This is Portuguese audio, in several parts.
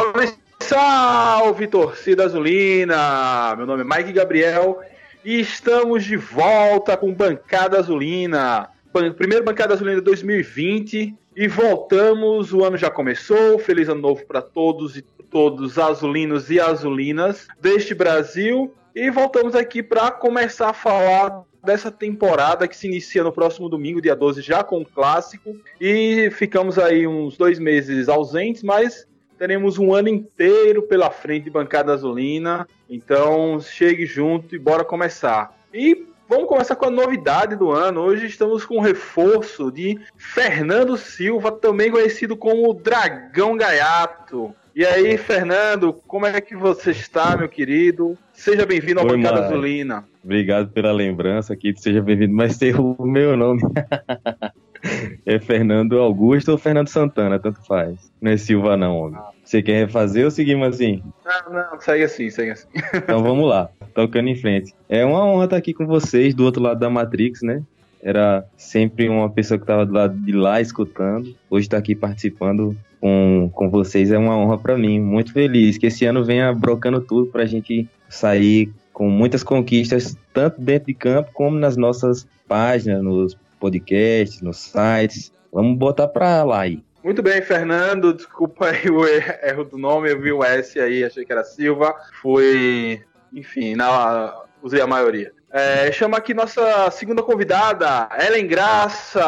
Salve, salve, torcida azulina! Meu nome é Mike Gabriel e estamos de volta com Bancada Azulina. Primeiro Bancada Azulina 2020 e voltamos. O ano já começou. Feliz ano novo para todos e todos azulinos e azulinas deste Brasil. E voltamos aqui para começar a falar dessa temporada que se inicia no próximo domingo, dia 12, já com o clássico. E ficamos aí uns dois meses ausentes, mas teremos um ano inteiro pela frente de bancada azulina. Então chegue junto e bora começar. E vamos começar com a novidade do ano. Hoje estamos com o reforço de Fernando Silva, também conhecido como Dragão Gaiato. E aí, Fernando, como é que você está, meu querido? Seja bem-vindo ao Oi, Bancada mano. Azulina. Obrigado pela lembrança aqui, seja bem-vindo, mas tem o meu nome. é Fernando Augusto ou Fernando Santana, tanto faz. Não é Silva não, homem. Você quer refazer ou seguimos assim? Não, não, segue assim, segue assim. Então vamos lá, tocando em frente. É uma honra estar aqui com vocês, do outro lado da Matrix, né? Era sempre uma pessoa que estava do lado de lá escutando. Hoje estar aqui participando com, com vocês é uma honra para mim. Muito feliz que esse ano venha brocando tudo para a gente sair com muitas conquistas, tanto dentro de campo como nas nossas páginas, nos podcasts, nos sites. Vamos botar para lá aí. Muito bem, Fernando. Desculpa aí o er- erro do nome. Eu vi o S aí, achei que era Silva. Foi. Enfim, na... usei a maioria. É, chama aqui nossa segunda convidada, Ellen Graça.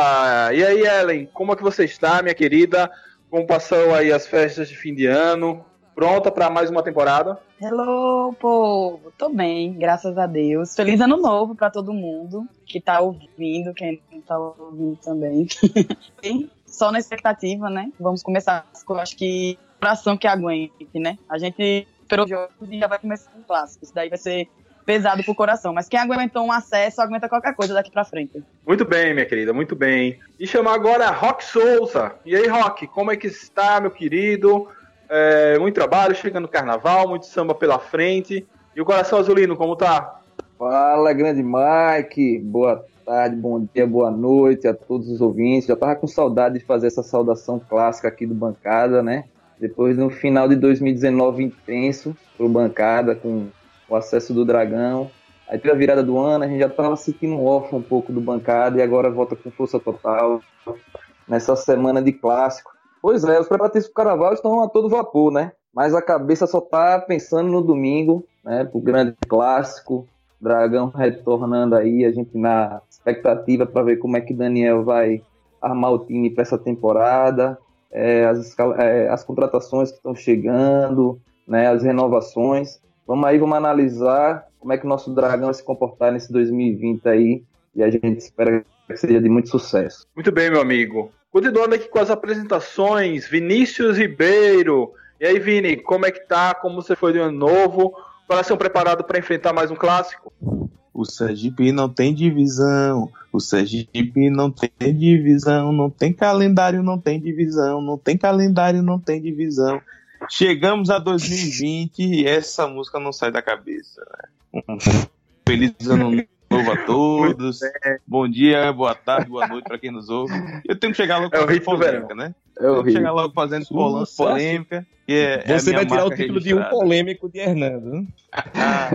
E aí, Ellen, como é que você está, minha querida? Como passou aí as festas de fim de ano? Pronta para mais uma temporada? Hello, povo! Tô bem, graças a Deus. Feliz ano novo pra todo mundo que tá ouvindo, quem não tá ouvindo também. só na expectativa, né? Vamos começar com, acho que, coração que aguente, né? A gente esperou o jogo e já vai começar um clássico. Isso daí vai ser pesado pro coração. Mas quem aguentou um acesso, aguenta qualquer coisa daqui pra frente. Muito bem, minha querida, muito bem. E chamar agora Rock Souza. E aí, Rock, como é que está, meu querido? É, muito trabalho, chegando o carnaval, muito samba pela frente. E o coração azulino, como tá? Fala, grande Mike. Boa tarde, bom dia, boa noite a todos os ouvintes. Já tava com saudade de fazer essa saudação clássica aqui do Bancada, né? Depois do final de 2019 intenso pro Bancada, com o acesso do Dragão. Aí teve a virada do ano, a gente já tava sentindo órfão um pouco do Bancada e agora volta com força total nessa semana de clássico. Pois é, os preparativos pro Carnaval estão a todo vapor, né? Mas a cabeça só tá pensando no domingo, né? Pro grande clássico, Dragão retornando aí, a gente na expectativa para ver como é que Daniel vai armar o time para essa temporada, é, as, é, as contratações que estão chegando, né, as renovações. Vamos aí, vamos analisar como é que o nosso Dragão vai se comportar nesse 2020 aí e a gente espera que seja de muito sucesso. Muito bem, meu amigo. Continuando aqui com as apresentações, Vinícius Ribeiro. E aí, Vini, como é que tá? Como você foi de ano novo? Coração preparado para enfrentar mais um clássico? O Sergipe não tem divisão. O Sergipe não tem divisão. Não tem calendário, não tem divisão. Não tem calendário, não tem divisão. Chegamos a 2020 e essa música não sai da cabeça. Né? Um feliz ano novo a todos. Bom dia, boa tarde, boa noite para quem nos ouve. Eu tenho que chegar logo É o ritmo polêmica, né? É Eu horrível. chegar logo fazendo Sucesso. polêmica. Que é, é Você minha vai tirar o título de um registrada. polêmico de Hernando. né?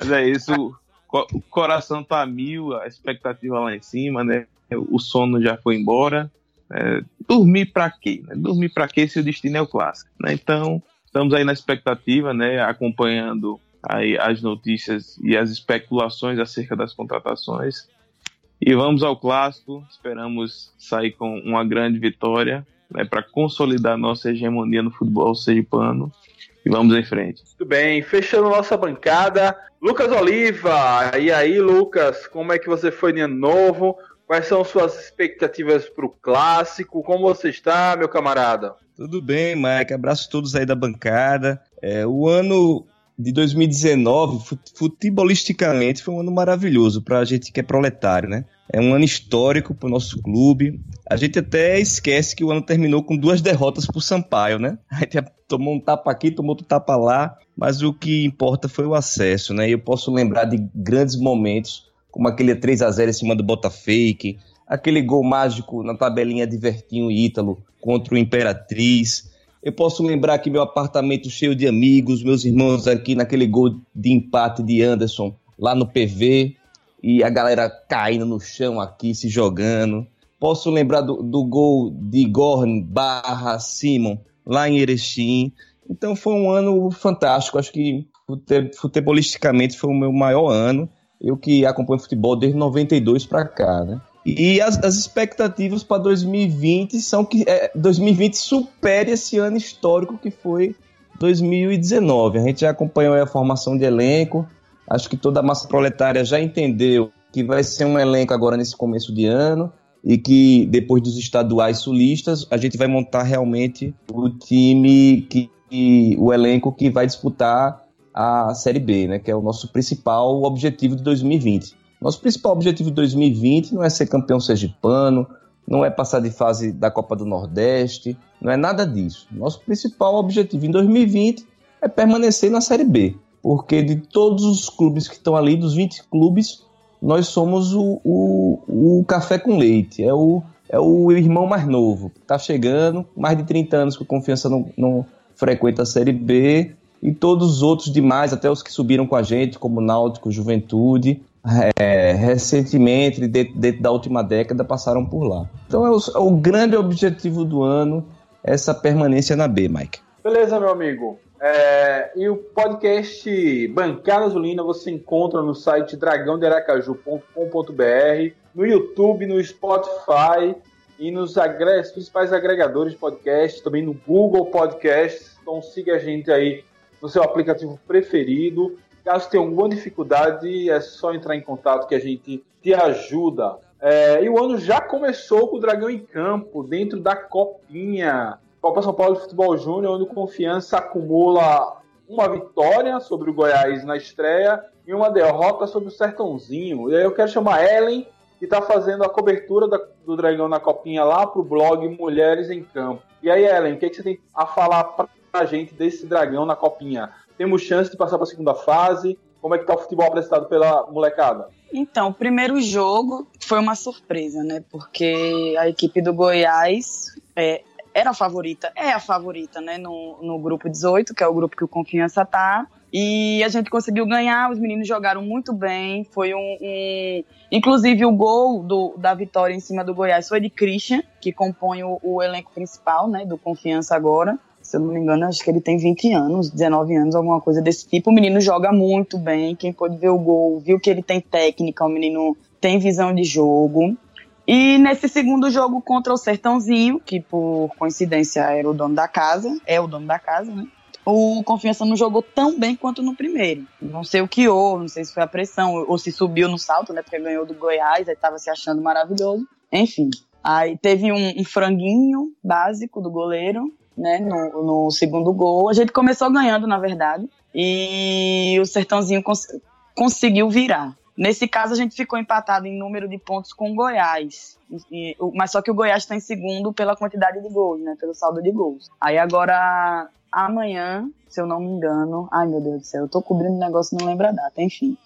Mas é isso, o co- o coração tá a mil, a expectativa lá em cima, né? O sono já foi embora. É, dormir pra quê? né? Dormir pra quê se o destino é o clássico? né? Então, estamos aí na expectativa, né? Acompanhando aí as notícias e as especulações acerca das contratações. E vamos ao clássico. Esperamos sair com uma grande vitória né, para consolidar nossa hegemonia no futebol sergipano. E vamos em frente. Muito bem, fechando nossa bancada, Lucas Oliva. E aí, Lucas, como é que você foi de ano novo? Quais são suas expectativas para o clássico? Como você está, meu camarada? Tudo bem, Mike. Abraço a todos aí da bancada. É, o ano de 2019, fut- futebolisticamente, foi um ano maravilhoso para a gente que é proletário, né? É um ano histórico para o nosso clube. A gente até esquece que o ano terminou com duas derrotas para o Sampaio, né? A gente tomou um tapa aqui, tomou outro tapa lá, mas o que importa foi o acesso, né? E eu posso lembrar de grandes momentos, como aquele 3 a 0 em cima do Botafake, aquele gol mágico na tabelinha de Vertinho e Ítalo contra o Imperatriz. Eu posso lembrar aqui meu apartamento cheio de amigos, meus irmãos aqui naquele gol de empate de Anderson lá no PV e a galera caindo no chão aqui, se jogando. Posso lembrar do, do gol de Gorn barra Simon lá em Erechim. Então foi um ano fantástico. Acho que futebolisticamente foi o meu maior ano. Eu que acompanho futebol desde 92 para cá, né? E as, as expectativas para 2020 são que é, 2020 supere esse ano histórico que foi 2019. A gente já acompanhou a formação de elenco. Acho que toda a massa proletária já entendeu que vai ser um elenco agora nesse começo de ano e que depois dos estaduais sulistas a gente vai montar realmente o time que, que o elenco que vai disputar a Série B, né, que é o nosso principal objetivo de 2020. Nosso principal objetivo de 2020 não é ser campeão sergipano, não é passar de fase da Copa do Nordeste, não é nada disso. Nosso principal objetivo em 2020 é permanecer na Série B, porque de todos os clubes que estão ali, dos 20 clubes, nós somos o, o, o café com leite, é o, é o irmão mais novo, está chegando, mais de 30 anos com confiança não, não frequenta a Série B, e todos os outros demais, até os que subiram com a gente, como Náutico, Juventude, é, recentemente, dentro, dentro, da última década, passaram por lá. Então é o, é o, grande objetivo do ano, essa permanência na B, Mike. Beleza, meu amigo. É, e o podcast Bancada Azulina você encontra no site dragãoderacaju.com.br, no YouTube, no Spotify e nos agre principais agregadores de podcast, também no Google Podcasts. Então siga a gente aí no seu aplicativo preferido. Caso tenha alguma dificuldade, é só entrar em contato que a gente te ajuda. É, e o ano já começou com o Dragão em campo, dentro da Copinha. Copa São Paulo de Futebol Júnior, onde o Confiança acumula uma vitória sobre o Goiás na estreia e uma derrota sobre o Sertãozinho. E aí eu quero chamar Ellen, que está fazendo a cobertura da, do Dragão na Copinha lá para o blog Mulheres em Campo. E aí, Ellen, o que, é que você tem a falar para a gente desse Dragão na Copinha? Temos chance de passar para a segunda fase? Como é que está o futebol apresentado pela molecada? Então, o primeiro jogo foi uma surpresa, né? Porque a equipe do Goiás é, era a favorita, é a favorita, né? No, no grupo 18, que é o grupo que o Confiança tá. E a gente conseguiu ganhar, os meninos jogaram muito bem. Foi um. um... Inclusive, o gol do, da vitória em cima do Goiás foi de Christian, que compõe o, o elenco principal, né? Do Confiança agora se eu não me engano, acho que ele tem 20 anos, 19 anos, alguma coisa desse tipo. O menino joga muito bem. Quem pôde ver o gol, viu que ele tem técnica, o menino tem visão de jogo. E nesse segundo jogo contra o Sertãozinho, que por coincidência era o dono da casa, é o dono da casa, né? O Confiança não jogou tão bem quanto no primeiro. Não sei o que houve, não sei se foi a pressão ou se subiu no salto, né? Porque ganhou do Goiás, aí tava se achando maravilhoso. Enfim. Aí teve um, um franguinho básico do goleiro, né, no, no, segundo gol. A gente começou ganhando, na verdade, e o Sertãozinho cons conseguiu virar. Nesse caso, a gente ficou empatado em número de pontos com o Goiás. E, mas só que o Goiás está em segundo pela quantidade de gols, né? Pelo saldo de gols. Aí agora, amanhã, se eu não me engano. Ai, meu Deus do céu, eu tô cobrindo o negócio não lembro a data, enfim.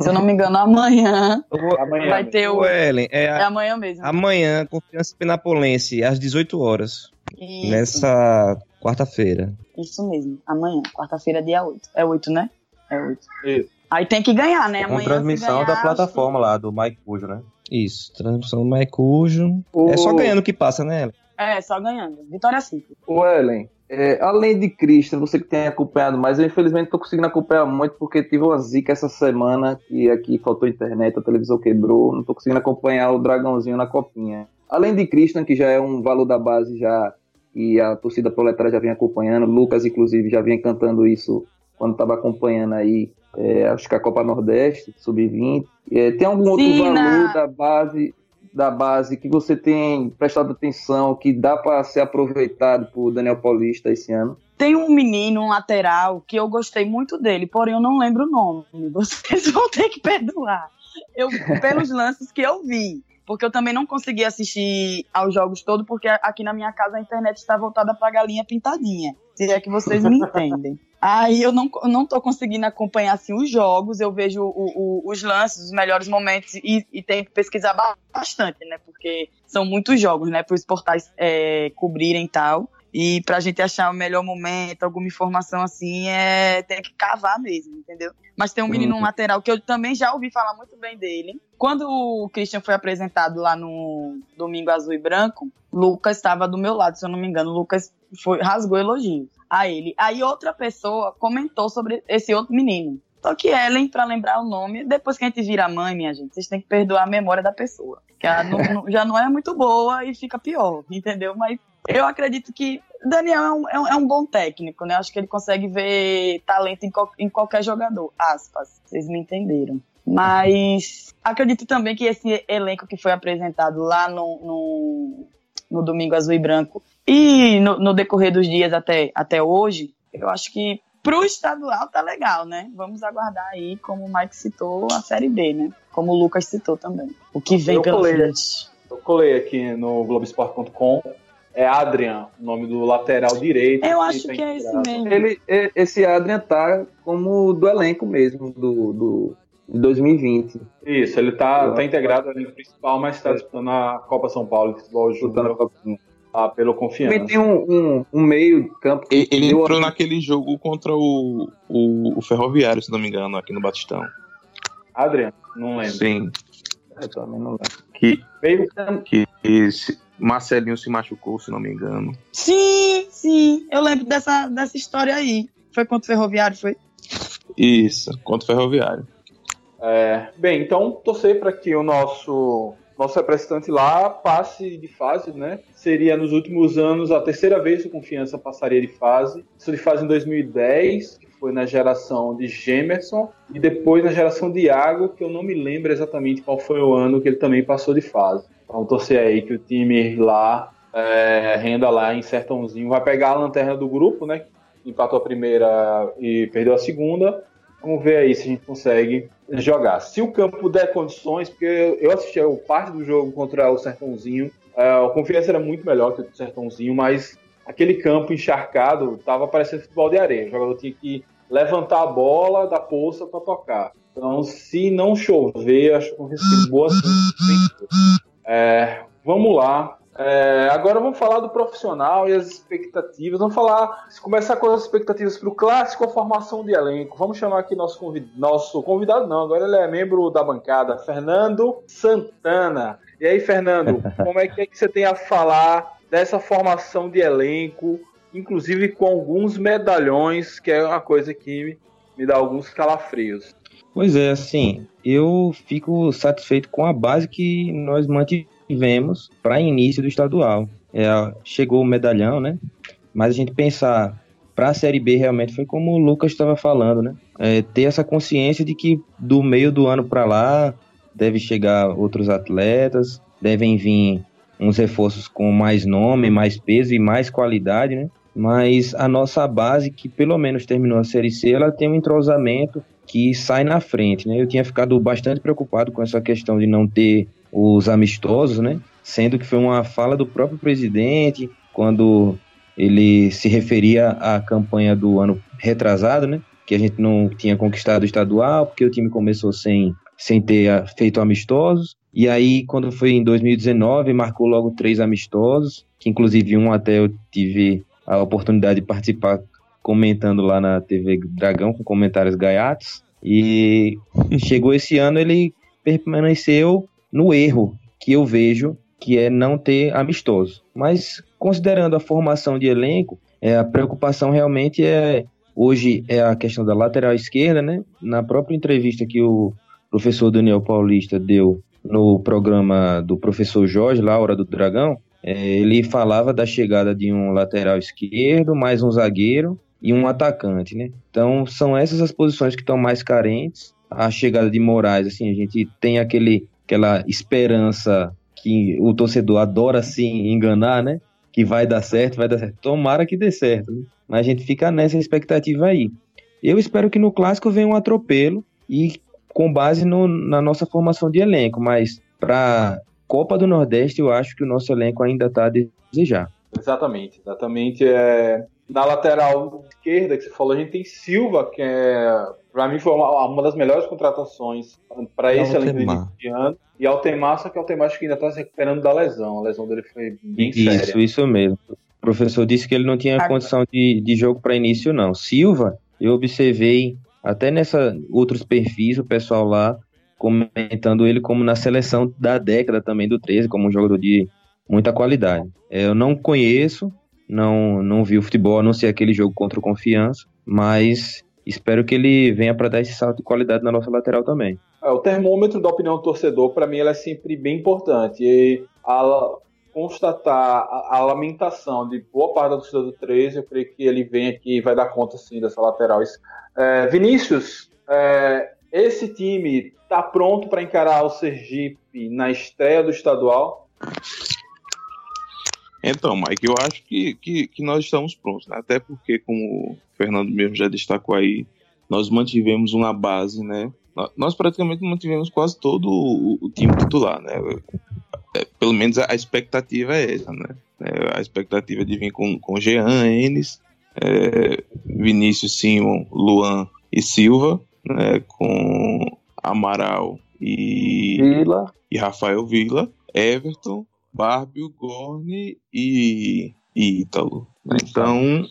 Se eu não me engano, amanhã, amanhã vai ter o. Ellen, é, é amanhã mesmo. Amanhã, Confiança Penapolense, às 18 horas. Isso. Nessa quarta-feira. Isso mesmo, amanhã, quarta-feira, dia 8. É 8, né? É 8. Isso. Aí tem que ganhar, né? Com transmissão ganhar, da plataforma lá, do Mike Cujo, né? Isso, transmissão do Mike Cujo. O... É só ganhando que passa, né, Ellen? É, só ganhando. Vitória simples. O Ellen, é, além de Christian, você que tem acompanhado mais, eu infelizmente tô conseguindo acompanhar muito porque tive uma zica essa semana que aqui faltou internet, a televisão quebrou, não tô conseguindo acompanhar o Dragãozinho na copinha. Além de Christian, que já é um valor da base já e a torcida proletária já vem acompanhando, Lucas inclusive já vinha cantando isso quando estava acompanhando aí, é, acho que a Copa Nordeste, Sub-20. É, tem algum outro Sim, valor da base da base que você tem prestado atenção, que dá para ser aproveitado por Daniel Paulista esse ano? Tem um menino, um lateral, que eu gostei muito dele, porém eu não lembro o nome. Vocês vão ter que perdoar. Eu, pelos lances que eu vi porque eu também não consegui assistir aos jogos todos, porque aqui na minha casa a internet está voltada para galinha pintadinha, se é que vocês me entendem. Aí eu não, não tô conseguindo acompanhar assim, os jogos, eu vejo o, o, os lances, os melhores momentos e, e tenho que pesquisar bastante, né? Porque são muitos jogos, né? Para os portais é, cobrirem e tal. E pra gente achar o melhor momento, alguma informação assim, é tem que cavar mesmo, entendeu? Mas tem um menino Uhum. lateral que eu também já ouvi falar muito bem dele. Quando o Christian foi apresentado lá no Domingo Azul e Branco, Lucas estava do meu lado, se eu não me engano. Lucas foi, rasgou elogios a ele. Aí outra pessoa comentou sobre esse outro menino. Só que Ellen, pra lembrar o nome, depois que a gente vira mãe, minha gente, vocês têm que perdoar a memória da pessoa. Que ela não- não- já não é muito boa e fica pior, entendeu? Mas eu acredito que Daniel é um, é um- é um bom técnico, né? Acho que ele consegue ver talento em, em qualquer jogador. Aspas. Vocês me entenderam. Mas acredito também que esse elenco que foi apresentado lá no, no, no Domingo Azul e Branco e no, no decorrer dos dias até, até hoje, eu acho que pro estadual tá legal, né? Vamos aguardar aí, como o Mike citou, a Série B, né? Como o Lucas citou também. O que vem Eu pela colei. frente. Eu colei aqui no Globesport.com. É Adrian, o nome do lateral direito. Eu acho tá que é esse mesmo. Ele, esse Adrian tá como do elenco mesmo, do, do de 2020. Isso, ele tá, tá integrado no elenco principal, mas tá disputando a Copa São Paulo de Futebol Disputando a Júnior Copa do Mundo. tá, pelo Também confiança. tem um, um, um meio campo que Ele, ele entrou naquele jogo contra o, o, o Ferroviário, se não me engano, aqui no Batistão. Adrian, não lembro. Sim. Eu também não lembro. Que, Meio que esse Marcelinho se machucou, se não me engano. Sim, sim. Eu lembro dessa, dessa história aí. Foi contra o Ferroviário, foi? Isso, contra o Ferroviário. É, bem, então torcer para que o nosso nosso representante lá passe de fase, né? Seria nos últimos anos a terceira vez que o Confiança passaria de fase. Isso de fase em 2010, que foi na geração de Gemerson, e depois na geração de Iago, que eu não me lembro exatamente qual foi o ano que ele também passou de fase. Então torcer aí que o time lá é, renda lá em Sertãozinho. Vai pegar a lanterna do grupo, né? Empatou a primeira e perdeu a segunda. Vamos ver aí se a gente consegue jogar. Se o campo der condições, porque eu assisti o parte do jogo contra o Sertãozinho, é, a confiança era muito melhor que o do Sertãozinho, mas aquele campo encharcado tava parecendo futebol de areia. O jogador tinha que levantar a bola da poça para tocar. Então, se não chover, acho que a confiança tem boa chance. É, vamos lá. É, agora vamos falar do profissional e as expectativas. Vamos falar, começar com as expectativas para o clássico, a formação de elenco. Vamos chamar aqui nosso convidado, nosso convidado não, agora ele é membro da bancada, Fernando Santana. E aí, Fernando, como é que, é que você tem a falar dessa formação de elenco, inclusive com alguns medalhões, que é uma coisa que me dá alguns calafrios. Pois é, assim, eu fico satisfeito com a base que nós mantivemos para início do estadual. É, chegou o medalhão, né? Mas a gente pensar para a Série B realmente foi como o Lucas estava falando, né? É, ter essa consciência de que do meio do ano para lá deve chegar outros atletas, devem vir uns reforços com mais nome, mais peso e mais qualidade, né? Mas a nossa base, que pelo menos terminou a Série C, ela tem um entrosamento que sai na frente, né? Eu tinha ficado bastante preocupado com essa questão de não ter os amistosos, né? Sendo que foi uma fala do próprio presidente quando ele se referia à campanha do ano retrasado, né? Que a gente não tinha conquistado o estadual porque o time começou sem sem ter feito amistosos. E aí, quando foi em 2019, marcou logo três amistosos, que inclusive um até eu tive a oportunidade de participar comentando lá na TV Dragão com comentários gaiatos. E chegou esse ano, ele permaneceu no erro que eu vejo, que é não ter amistoso. Mas considerando a formação de elenco, é, a preocupação realmente é hoje é a questão da lateral esquerda, né? Na própria entrevista que o professor Daniel Paulista deu no programa do professor Jorge, lá, Hora do Dragão, é, ele falava da chegada de um lateral esquerdo, mais um zagueiro e um atacante, né? Então são essas as posições que estão mais carentes. A chegada de Moraes, assim, a gente tem aquele, aquela esperança que o torcedor adora se enganar, né? Que vai dar certo, vai dar certo. Tomara que dê certo, né? Mas a gente fica nessa expectativa aí. Eu espero que no clássico venha um atropelo e com base no, na nossa formação de elenco, mas para Copa do Nordeste eu acho que o nosso elenco ainda está a desejar. Exatamente, exatamente. É, na lateral esquerda que você falou, a gente tem Silva, que é, para mim foi uma, uma, das melhores contratações para esse elenco de ano. E Altemar, só que Altemar acho que ainda está se recuperando da lesão. A lesão dele foi bem isso, séria. Isso, isso mesmo. professor disse que ele não tinha condição de, de jogo para início, não. Silva, eu observei até nessa outros perfis, o pessoal lá comentando ele como na seleção da década também do 13, como um jogador de muita qualidade. É, Eu não conheço, não, não vi o futebol, a não ser aquele jogo contra o Confiança, mas espero que ele venha para dar esse salto de qualidade na nossa lateral também. É, o termômetro da opinião do torcedor, para mim, é sempre bem importante. E a, constatar a, a lamentação de boa parte da torcida do 13, eu creio que ele vem aqui e vai dar conta, sim, dessa lateral. É, Vinícius, é, esse time está pronto para encarar o Sergipe na estreia do estadual? Então, Mike, eu acho que, que, que nós estamos prontos, né? Até porque, como o Fernando mesmo já destacou aí, nós mantivemos uma base, né? Nó- Nós praticamente mantivemos quase todo o, o time titular, né? É, Pelo menos a, a expectativa é essa, né? É, a expectativa de vir com, com Jean, Enes, é, Vinícius, Simon, Luan e Silva, né? Com Amaral e Vila. e Rafael Vila, Everton, Barbio, Gorni e, e Ítalo. né? Então,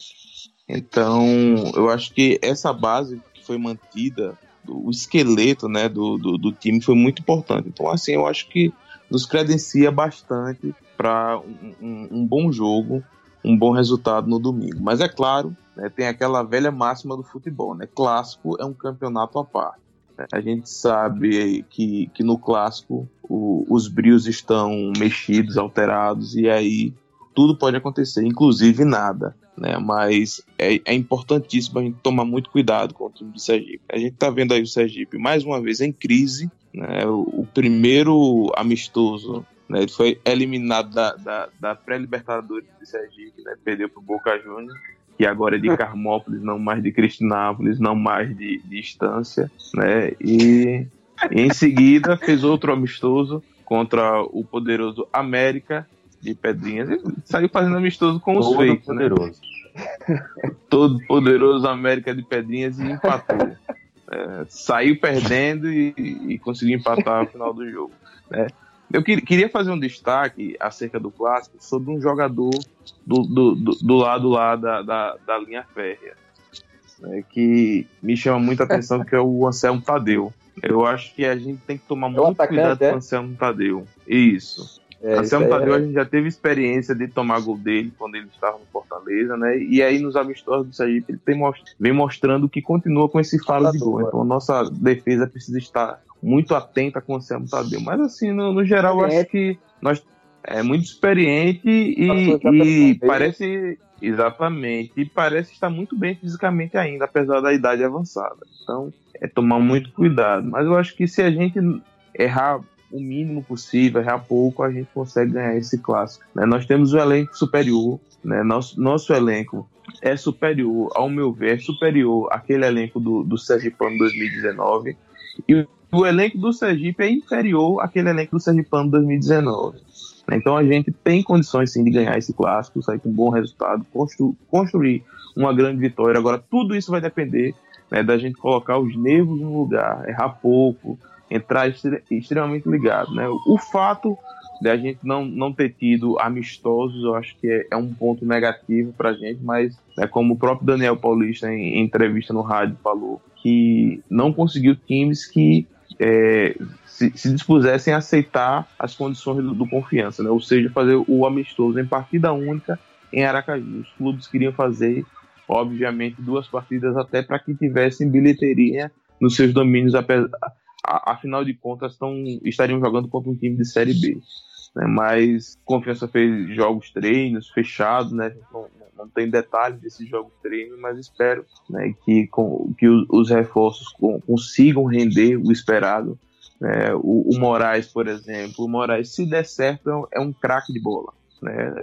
então, eu acho que essa base que foi mantida, o esqueleto né, do, do, do time foi muito importante. Então, assim, eu acho que nos credencia bastante para um, um- um bom jogo, um bom resultado no domingo. Mas é claro, né, tem aquela velha máxima do futebol, né? Clássico é um campeonato à parte. A gente sabe que, que no clássico o- os brios estão mexidos, alterados, e aí tudo pode acontecer, inclusive nada. Né? Mas é, é importantíssimo a gente tomar muito cuidado com o time do Sergipe. A gente está vendo aí o Sergipe mais uma vez em crise. Né? O, o primeiro amistoso né? ele foi eliminado da, da, da pré-Libertadores de Sergipe, né? perdeu para o Boca Juniors que agora é de Carmópolis, não mais de Cristinápolis, não mais de, de Estância, né? E, em seguida fez outro amistoso contra o poderoso América de Pedrinhas e saiu fazendo amistoso com os Todo feitos, né? poderoso. Todo poderoso América de Pedrinhas e empatou. É, saiu perdendo e, e conseguiu empatar no final do jogo. né? Eu que- queria fazer um destaque acerca do clássico sobre um jogador do, do, do, do lado lá da, da, da linha férrea, né, que me chama muita atenção, que é o Anselmo Tadeu. Eu acho que a gente tem que tomar É muito atacante, cuidado com é? o Anselmo Tadeu. Isso. É, Anselmo aí Tadeu, é- a gente já teve experiência de tomar gol dele quando ele estava no Fortaleza, né? E aí nos amistosos do Sergipe ele tem vem mostrando que continua com esse faro de gol. Então a nossa defesa precisa estar muito atenta com o Anselmo Tadeu. Mas assim, no, no geral, eu acho que nós é muito experiente e, e parece exatamente e parece estar muito bem fisicamente ainda, apesar da idade avançada. Então é tomar muito cuidado. Mas eu acho que se a gente errar o mínimo possível, errar pouco, a gente consegue ganhar esse clássico. né? Nós temos um elenco superior, né? nosso, nosso elenco é superior, ao meu ver, é superior àquele elenco do, do Sergipano 2019 e o elenco do Sergipe é inferior àquele elenco do Sergipano 2019. né? Então a gente tem condições sim de ganhar esse clássico, sair com um bom resultado, constru- construir uma grande vitória. Agora tudo isso vai depender né, da gente colocar os nervos no lugar, errar pouco, entrar extre- extremamente ligado. Né? O fato de a gente não, não ter tido amistosos, eu acho que é, é um ponto negativo para a gente, mas né, como o próprio Daniel Paulista, em, em entrevista no rádio, falou, que não conseguiu times que é, se, se dispusessem a aceitar as condições do, do confiança, né? ou seja, fazer o amistoso em partida única em Aracaju. Os clubes queriam fazer, obviamente, duas partidas até para que tivessem bilheteria nos seus domínios, afinal de contas, tão, estariam jogando contra um time de Série B. Né? Mas Confiança fez jogos treinos fechados, né? Tem detalhes desses jogos treinos, mas espero né, que, com, que os, os reforços con- consigam render o esperado. né? o, o Moraes, por exemplo, o Moraes, se der certo, é um, é um craque de bola. Né?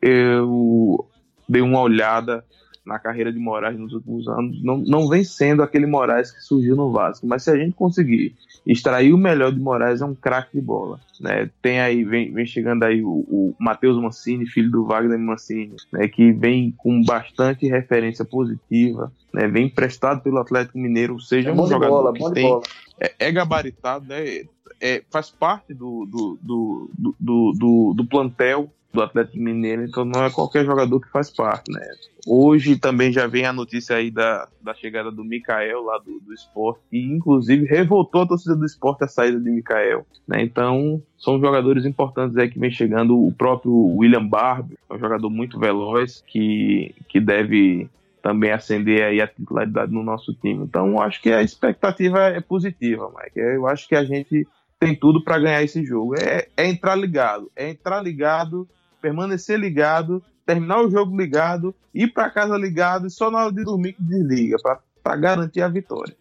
Eu dei uma olhada na carreira de Moraes nos últimos anos, não, não vem sendo aquele Moraes que surgiu no Vasco, mas se a gente conseguir extrair o melhor de Moraes, é um craque de bola. Né? Tem aí, vem, vem chegando aí o, o Matheus Mancini, filho do Wagner Mancini, né? que vem com bastante referência positiva, né? vem emprestado pelo Atlético Mineiro, seja, É um jogador bola, que tem, bola. é, é gabaritado, né? é, faz parte do, do, do, do, do, do plantel do Atlético Mineiro, então não é qualquer jogador que faz parte, né? Hoje também já vem a notícia aí da, da chegada do Mikael lá do, do esporte, e inclusive revoltou a torcida do esporte a saída de Mikael, né? Então são jogadores importantes aí que vem chegando, o próprio William Barbie, é um jogador muito veloz que, que deve também acender aí a titularidade no nosso time. Então acho que a expectativa é positiva, Mike. Eu acho que a gente tem tudo para ganhar esse jogo. É, é entrar ligado, é entrar ligado permanecer ligado, terminar o jogo ligado, ir para casa ligado e só na hora de dormir que desliga, para garantir a vitória.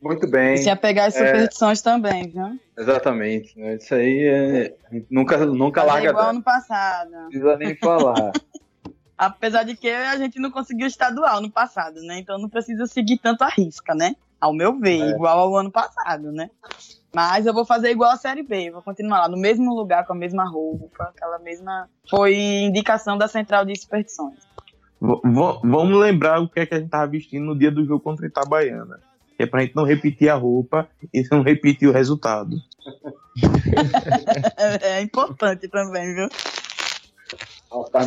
Muito bem. E se apegar às é... superstições também, viu? Exatamente. Isso aí é... nunca, nunca larga. É igual ano passado. Não precisa nem falar. Apesar de que a gente não conseguiu estadual no passado, né? Então não precisa seguir tanto a risca, né? Ao meu ver, é. igual ao ano passado, né? Mas eu vou fazer igual a Série B, vou continuar lá no mesmo lugar, com a mesma roupa, aquela mesma. Foi indicação da Central de Superstições. V vamos lembrar o que é que a gente tava vestindo no dia do jogo contra a Itabaiana. Que é pra gente não repetir a roupa e não repetir o resultado. é, é importante também, viu?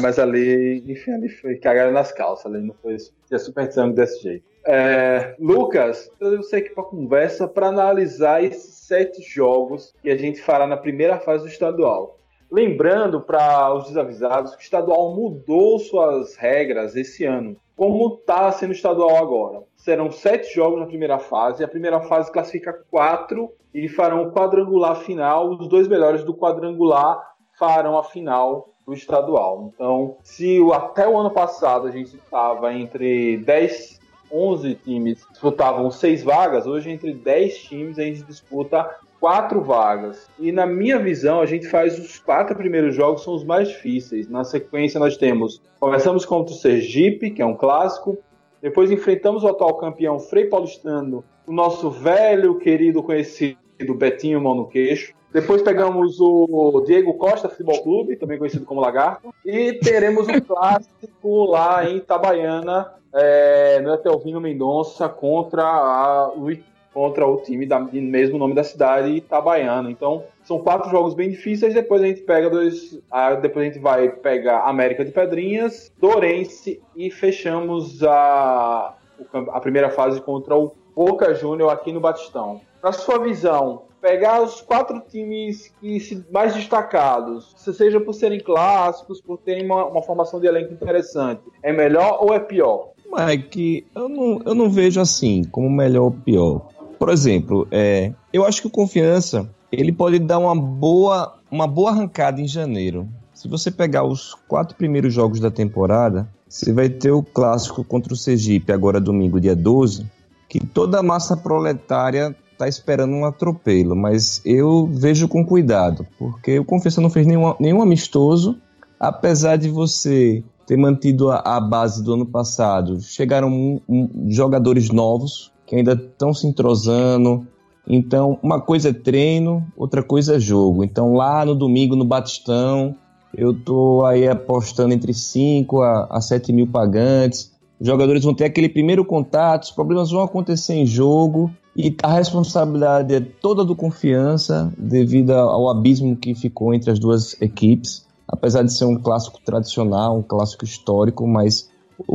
mas ali, enfim, ali foi cagada nas calças, ali não foi tinha superstição desse jeito. É, Lucas, eu sei que para conversa para analisar esses sete jogos que a gente fará na primeira fase do estadual. Lembrando para os desavisados que o estadual mudou suas regras esse ano. Como está sendo o estadual agora? Serão sete jogos na primeira fase. A primeira fase classifica quatro e farão o quadrangular final. Os dois melhores do quadrangular farão a final do estadual. Então, se até o ano passado a gente estava entre 10 11 times disputavam seis vagas, hoje entre 10 times a gente disputa quatro vagas. E na minha visão, a gente faz os quatro primeiros jogos são os mais difíceis. Na sequência nós temos, começamos contra o Sergipe, que é um clássico, depois enfrentamos o atual campeão Frei Paulistano, o nosso velho querido conhecido Betinho Mão no Queixo. Depois pegamos o Diego Costa Futebol Clube, também conhecido como Lagarto. E teremos um clássico lá em Itabaiana, é, no Etelvino Mendonça contra, a, contra o time da mesmo nome da cidade, Itabaiana. Então, são quatro jogos bem difíceis. Depois a gente pega dois. Depois a gente vai pegar América de Pedrinhas, Dorense e fechamos a, a primeira fase contra o Boca Júnior aqui no Batistão. Na sua visão, pegar os quatro times que se, mais destacados, seja por serem clássicos, por terem uma, uma formação de elenco interessante, é melhor ou é pior? Mike, eu não, eu não vejo assim como melhor ou pior. Por exemplo, é, eu acho que o Confiança ele pode dar uma boa, uma boa arrancada em janeiro. Se você pegar os quatro primeiros jogos da temporada, você vai ter o clássico contra o Sergipe, agora domingo, dia 12, que toda a massa proletária está esperando um atropelo, mas eu vejo com cuidado, porque o Confiança não fez nenhum, nenhum amistoso, apesar de você ter mantido a, a base do ano passado. Chegaram um, um, jogadores novos que ainda estão se entrosando. Então, uma coisa é treino, outra coisa é jogo. Então, lá no domingo, no Batistão, eu tô aí apostando entre 5 a, a 7 mil pagantes. Os jogadores vão ter aquele primeiro contato, os problemas vão acontecer em jogo e a responsabilidade é toda do confiança devido ao abismo que ficou entre as duas equipes apesar de ser um clássico tradicional, um clássico histórico, mas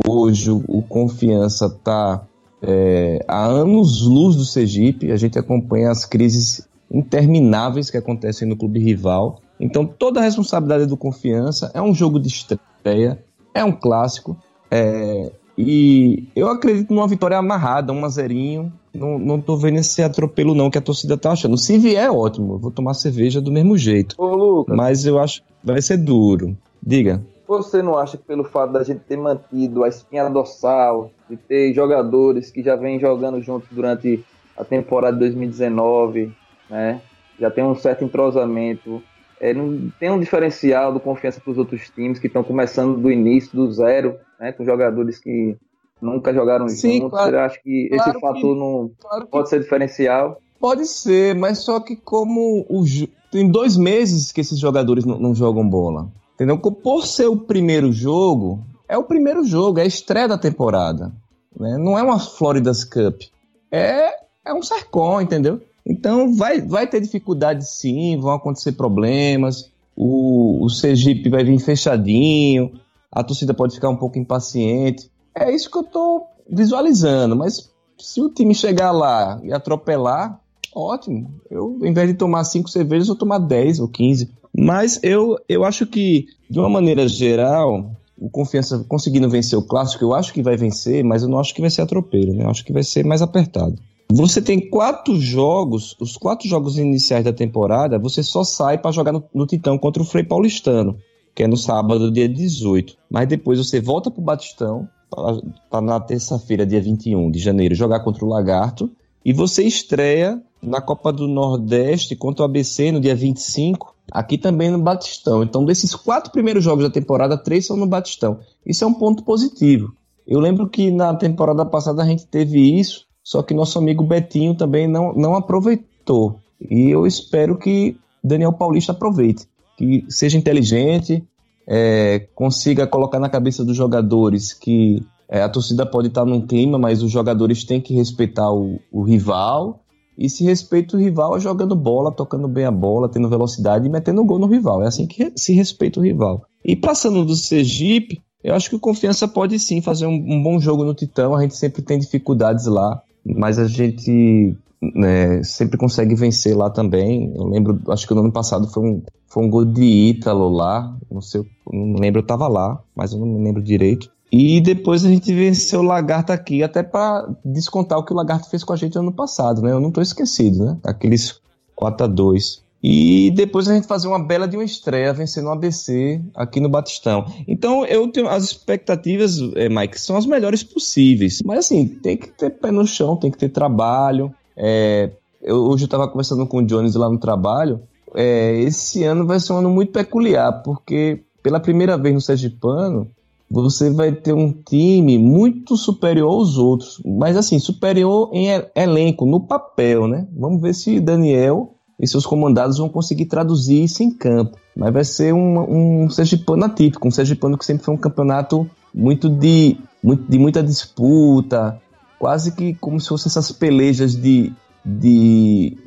hoje o, o Confiança está é, há anos luz do Sergipe, a gente acompanha as crises intermináveis que acontecem no clube rival. Então toda a responsabilidade do Confiança, é um jogo de estreia, é um clássico, é, e eu acredito numa vitória amarrada, um a zerinho. Não, não tô vendo esse atropelo, não, que a torcida tá achando. Se vier, é ótimo. Eu vou tomar cerveja do mesmo jeito. Ô, Lucas. Mas eu acho que vai ser duro. Diga. Você não acha que pelo fato da gente ter mantido a espinha dorsal, de ter jogadores que já vêm jogando juntos durante a temporada de 2019, né? Já tem um certo entrosamento. É, não, tem um diferencial do confiança para os outros times que estão começando do início, do zero, né, com jogadores que nunca jogaram Sim, juntos. Claro, Você acha que claro esse fator que, não claro pode ser diferencial? Pode ser, mas só que como o, tem dois meses que esses jogadores não, não jogam bola. Entendeu? Por ser o primeiro jogo, é o primeiro jogo, é a estreia da temporada. Né? Não é uma Florida's Cup. É, é um Sarcon, entendeu? Então vai, vai ter dificuldade sim, vão acontecer problemas, o, o Sergipe vai vir fechadinho, a torcida pode ficar um pouco impaciente. É isso que eu tô visualizando, mas se o time chegar lá e atropelar, ótimo. Eu, em vez de tomar cinco cervejas, eu vou tomar 10 ou 15. Mas eu, eu acho que, de uma maneira geral, o Confiança conseguindo vencer o Clássico, eu acho que vai vencer, mas eu não acho que vai ser atropelo, né? Eu acho que vai ser mais apertado. Você tem quatro jogos, os quatro jogos iniciais da temporada, você só sai para jogar no, no Titão contra o Frei Paulistano, que é no sábado, dia 18. Mas depois você volta pro Batistão, para na terça-feira, dia 21 de janeiro, jogar contra o Lagarto, e você estreia na Copa do Nordeste contra o ABC no dia 25, aqui também no Batistão. Então, desses quatro primeiros jogos da temporada, três são no Batistão. Isso é um ponto positivo. Eu lembro que na temporada passada a gente teve isso, só que nosso amigo Betinho também não, não aproveitou. E eu espero que Daniel Paulista aproveite, que seja inteligente, é, consiga colocar na cabeça dos jogadores que é, a torcida pode estar num clima, mas os jogadores têm que respeitar o, o rival. E se respeita o rival é jogando bola, tocando bem a bola, tendo velocidade e metendo gol no rival. É assim que se respeita o rival. E passando do Sergipe, eu acho que o Confiança pode sim fazer um, um bom jogo no Titão. A gente sempre tem dificuldades lá, mas a gente né, sempre consegue vencer lá também. Eu lembro, acho que no ano passado foi um, foi um gol de Ítalo lá, não sei, não lembro, eu tava lá, mas eu não me lembro direito. E depois a gente venceu o Lagarto aqui, até para descontar o que o Lagarto fez com a gente ano passado, né? Eu não tô esquecido, né? Aqueles 4 a 2 E depois a gente fazer uma bela de uma estreia, vencendo o ABC aqui no Batistão. Então eu tenho as expectativas, é, Mike, são as melhores possíveis. Mas assim, tem que ter pé no chão, tem que ter trabalho. É, eu, hoje eu estava conversando com o Jones lá no trabalho. É, esse ano vai ser um ano muito peculiar, porque pela primeira vez no Sergipano, você vai ter um time muito superior aos outros, mas assim, superior em elenco, no papel, né? Vamos ver se Daniel e seus comandados vão conseguir traduzir isso em campo. Mas vai ser um, um Sergipano atípico, um Sergipano que sempre foi um campeonato muito de, muito, de muita disputa, quase que como se fossem essas pelejas de, de,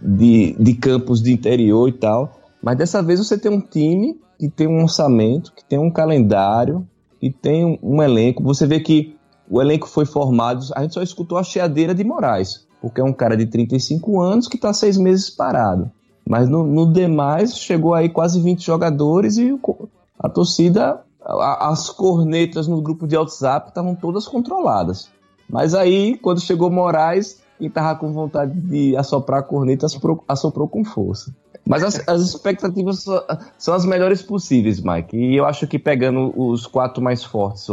de, de campos de interior e tal. Mas dessa vez você tem um time que tem um orçamento, que tem um calendário, e tem um elenco. Você vê que o elenco foi formado. A gente só escutou a cheadeira de Moraes, porque é um cara de 35 anos que está seis meses parado. Mas no, no, demais, chegou aí quase 20 jogadores e a torcida, a, as cornetas no grupo de WhatsApp estavam todas controladas. Mas aí, quando chegou Moraes, quem tava com vontade de assoprar a corneta assoprou, assoprou com força. Mas as, as expectativas são as melhores possíveis, Mike. E eu acho que pegando os quatro mais fortes,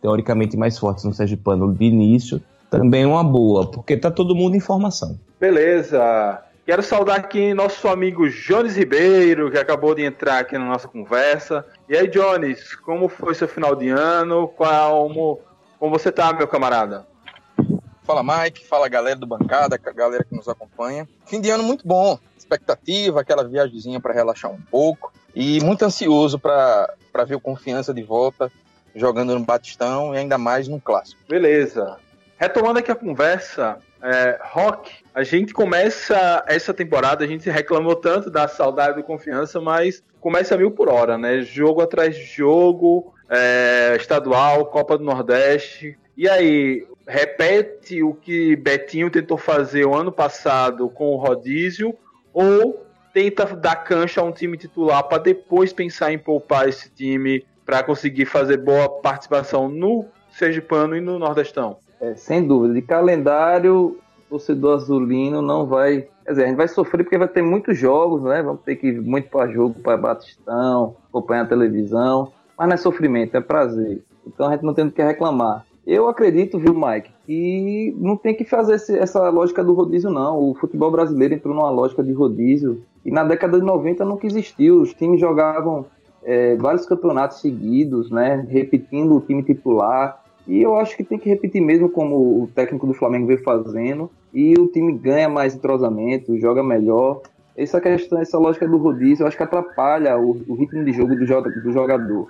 teoricamente mais fortes no Sergipano de início, também é uma boa, porque tá todo mundo em formação. Beleza. Quero saudar aqui nosso amigo Jones Ribeiro, que acabou de entrar aqui na nossa conversa. E aí, Jones, como foi seu final de ano? Como, como você tá, meu camarada? Fala Mike, fala galera do bancada, galera que nos acompanha. Fim de ano muito bom, expectativa, aquela viagemzinha para relaxar um pouco e muito ansioso para ver o Confiança de volta jogando no Batistão e ainda mais no clássico. Beleza. Retomando aqui a conversa, é, Rock, a gente começa essa temporada, a gente reclamou tanto da saudade do Confiança, mas começa mil por hora, né? Jogo atrás de jogo, é, estadual, Copa do Nordeste. E aí, repete o que Betinho tentou fazer o ano passado com o rodízio ou tenta dar cancha a um time titular para depois pensar em poupar esse time para conseguir fazer boa participação no Sergipano e no Nordestão? É, sem dúvida. De calendário, o torcedor azulino não vai. Quer dizer, a gente vai sofrer porque vai ter muitos jogos, né? Vamos ter que ir muito para jogo, para Batistão, acompanhar a televisão. Mas não é sofrimento, é prazer. Então a gente não tem o que reclamar. Eu acredito, viu, Mike, que não tem que fazer esse, essa lógica do rodízio, não. O futebol brasileiro entrou numa lógica de rodízio e na década de 90 nunca existiu. Os times jogavam é, vários campeonatos seguidos, né, repetindo o time titular. E eu acho que tem que repetir mesmo como o técnico do Flamengo veio fazendo. E o time ganha mais entrosamento, joga melhor. Essa questão, essa lógica do rodízio, eu acho que atrapalha o, o ritmo de jogo do, do jogador.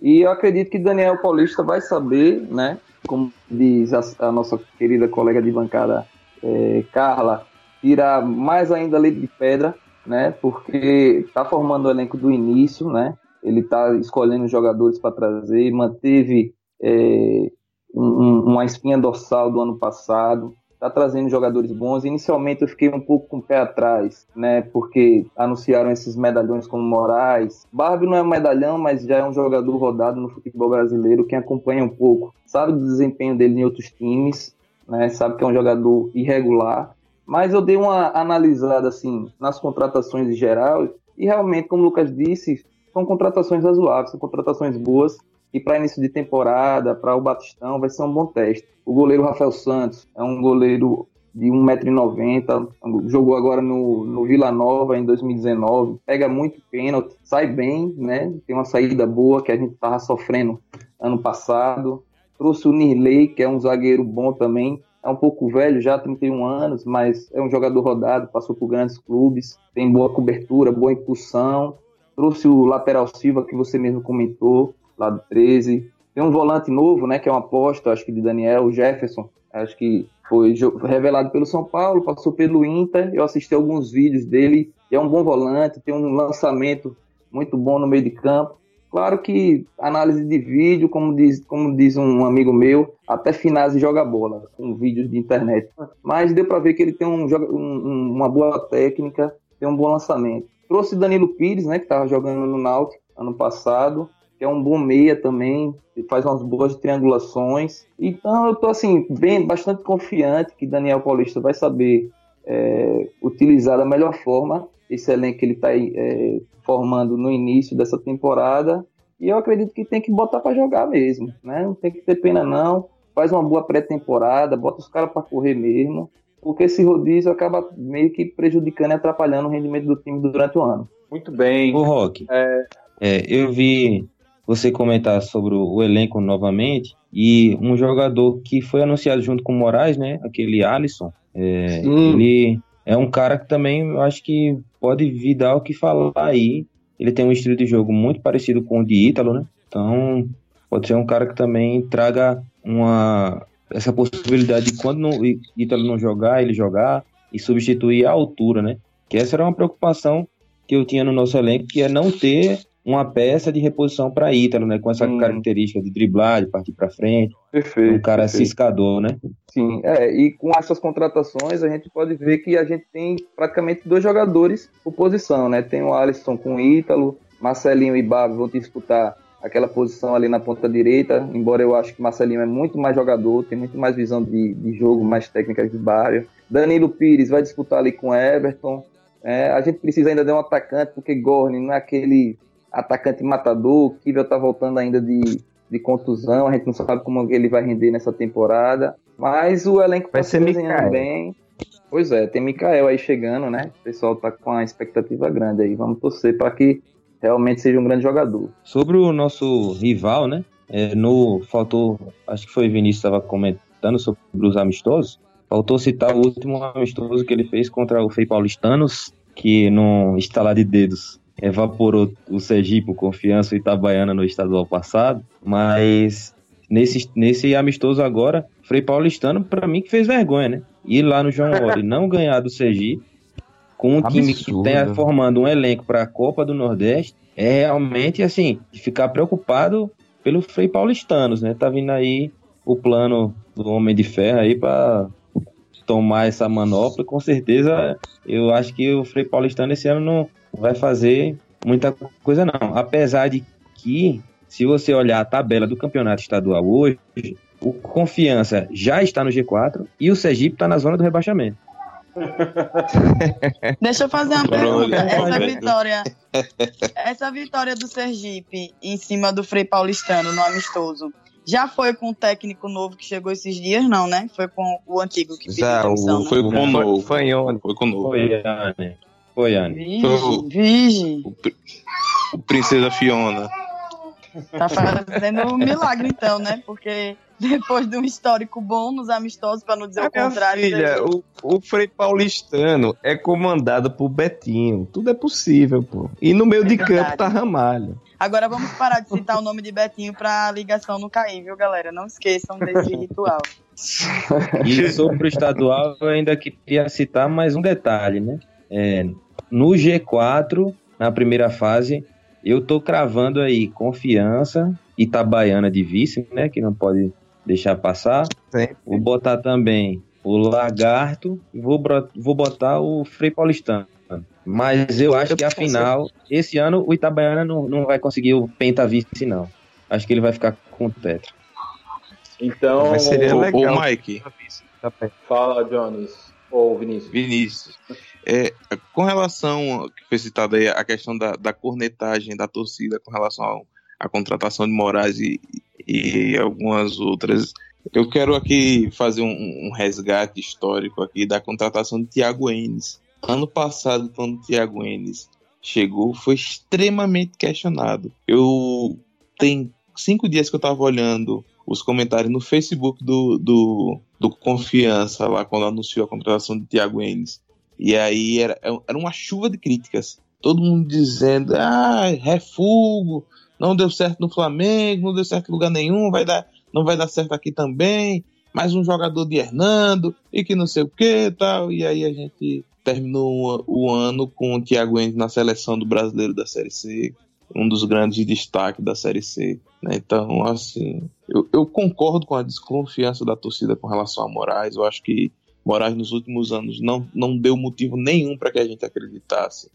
E eu acredito que Daniel Paulista vai saber, né, como diz a, a nossa querida colega de bancada é, Carla, tirar mais ainda leite de pedra, né? Porque está formando o elenco do início, né? Ele está escolhendo jogadores para trazer, manteve é, um, uma espinha dorsal do ano passado, está trazendo jogadores bons. Inicialmente eu fiquei um pouco com o pé atrás, né? Porque anunciaram esses medalhões como Moraes. Barbie não é um medalhão, mas já é um jogador rodado no futebol brasileiro. Quem acompanha um pouco sabe do desempenho dele em outros times, né? Sabe que é um jogador irregular. Mas eu dei uma analisada assim nas contratações em geral e realmente, como o Lucas disse, são contratações razoáveis, são contratações boas e para início de temporada, para o Batistão, vai ser um bom teste. O goleiro Rafael Santos é um goleiro de 1,90m, jogou agora no, no Vila Nova em 2019, pega muito pênalti, sai bem, né? Tem uma saída boa que a gente estava sofrendo ano passado. Trouxe o Nirley, que é um zagueiro bom também, é um pouco velho já, 31 anos, mas é um jogador rodado, passou por grandes clubes, tem boa cobertura, boa impulsão. Trouxe o lateral Silva, que você mesmo comentou, lá do 13. Tem um volante novo, né, que é uma aposta, acho que de Daniel Jefferson, acho que foi revelado pelo São Paulo, passou pelo Inter, eu assisti alguns vídeos dele, é um bom volante, tem um lançamento muito bom no meio de campo. Claro que análise de vídeo, como diz, como diz um amigo meu, até finais joga bola, com vídeos de internet. Mas deu para ver que ele tem um, um, uma boa técnica, tem um bom lançamento. Trouxe Danilo Pires, né, que estava jogando no Náutico ano passado, que é um bom meia também, faz umas boas triangulações. Então eu tô assim, bem, bastante confiante que Daniel Paulista vai saber é, utilizar da melhor forma esse elenco que ele está é, formando no início dessa temporada. E eu acredito que tem que botar para jogar mesmo, né? Não tem que ter pena não. Faz uma boa pré-temporada, bota os caras para correr mesmo, porque esse rodízio acaba meio que prejudicando e atrapalhando o rendimento do time durante o ano. Muito bem. O Rock, é... É, eu vi você comentar sobre o, o, elenco novamente e um jogador que foi anunciado junto com o Moraes, né? Aquele Alisson. É, ele é um cara que também eu acho que pode vir dar o que falar aí. Ele tem um estilo de jogo muito parecido com o de Ítalo, né? Então pode ser um cara que também traga uma essa possibilidade de quando não, Ítalo não jogar, ele jogar e substituir a altura, né? Que essa era uma preocupação que eu tinha no nosso elenco, que é não ter uma peça de reposição para Ítalo, né? Com essa hum. característica de driblar, de partir para frente. Perfeito. Um cara perfeito. ciscador, né? Sim, é, e com essas contratações a gente pode ver que a gente tem praticamente dois jogadores por posição, né? Tem o Alisson com o Ítalo, Marcelinho e Babi vão disputar aquela posição ali na ponta direita, embora eu acho que Marcelinho é muito mais jogador, tem muito mais visão de, de jogo, mais técnica de Bário. Danilo Pires vai disputar ali com Everton. É, a gente precisa ainda de um atacante, porque Gorni não é aquele atacante matador, o Kivel tá voltando ainda de, de contusão, a gente não sabe como ele vai render nessa temporada, mas o elenco vai tá ser desenhando bem. Pois é, tem Mikael aí chegando, né? O pessoal tá com uma expectativa grande aí. Vamos torcer para que realmente seja um grande jogador. Sobre o nosso rival, né? É, no faltou, acho que foi o Vinícius estava comentando sobre os amistosos. Faltou citar o último amistoso que ele fez contra o Fei Paulistanos, que no estalar de dedos evaporou o Sergipe, o Confiança e Itabaiana no estadual passado, mas nesse, nesse amistoso agora, Frei Paulistano, para mim, que fez vergonha, né? Ir lá no João Ori não ganhar do Sergipe, com um time que está formando um elenco para a Copa do Nordeste, é realmente, assim, ficar preocupado pelo Frei Paulistanos, né? Tá vindo aí o plano do Homem de Ferro aí para tomar essa manopla, com certeza eu acho que o Frei Paulistano esse ano não vai fazer muita coisa não. Apesar de que, se você olhar a tabela do campeonato estadual hoje, o Confiança já está no G4 e o Sergipe está na zona do rebaixamento. Deixa eu fazer uma pergunta. Essa vitória, essa vitória do Sergipe em cima do Frei Paulistano no amistoso, já foi com o técnico novo que chegou esses dias, não, né? Foi com o antigo que pediu Já, o, né? foi com o novo. Foi, foi com o novo. Foi, Anne. Foi, Anne. Vige, O, o Princesa Fiona. Tá fazendo um milagre, então, né? Porque depois de um histórico bom nos amistosos, para não dizer o contrário. Filha, o, o Frei Paulistano é comandado por Betinho. Tudo é possível, pô. E no meio É de verdade. campo tá Ramalho. Agora vamos parar de citar o nome de Betinho pra ligação não cair, viu, galera? Não esqueçam desse ritual. E sobre o estadual, eu ainda queria citar mais um detalhe, né? É, no G4, na primeira fase, eu tô cravando aí confiança, Itabaiana de vice, né? Que não pode deixar passar. Sempre. Vou botar também o Lagarto e vou, vou botar o Frei Paulistano. Mas eu acho que afinal, esse ano o Itabaiana não, não vai conseguir o Pentavice, não. Acho que ele vai ficar com o Tetra. Então, Mas seria Ô, legal. ô, Mike, Tá fala, Jones. Ou Vinícius. Vinícius, é, com relação que foi citado aí, a questão da, da cornetagem da torcida com relação à contratação de Moraes e, e algumas outras, eu quero aqui fazer um, um resgate histórico aqui da contratação de Thiago Enes. Ano passado, quando Thiago Enes chegou, foi extremamente questionado. Eu tem cinco dias que eu tava olhando os comentários no Facebook do, do, do Confiança, lá quando anunciou a contratação de Thiago Enes. E aí era, era uma chuva de críticas. Todo mundo dizendo, ah, refugo, não deu certo no Flamengo, não deu certo em lugar nenhum, vai dar, não vai dar certo aqui também. Mais um jogador de Hernando, e que não sei o que tal. E aí a gente terminou o, o ano com o Thiago Enes na seleção do brasileiro da Série C, um dos grandes destaques da Série C. né? Então, assim, eu, eu concordo com a desconfiança da torcida com relação a Moraes. Eu acho que Moraes nos últimos anos não, não deu motivo nenhum para que a gente acreditasse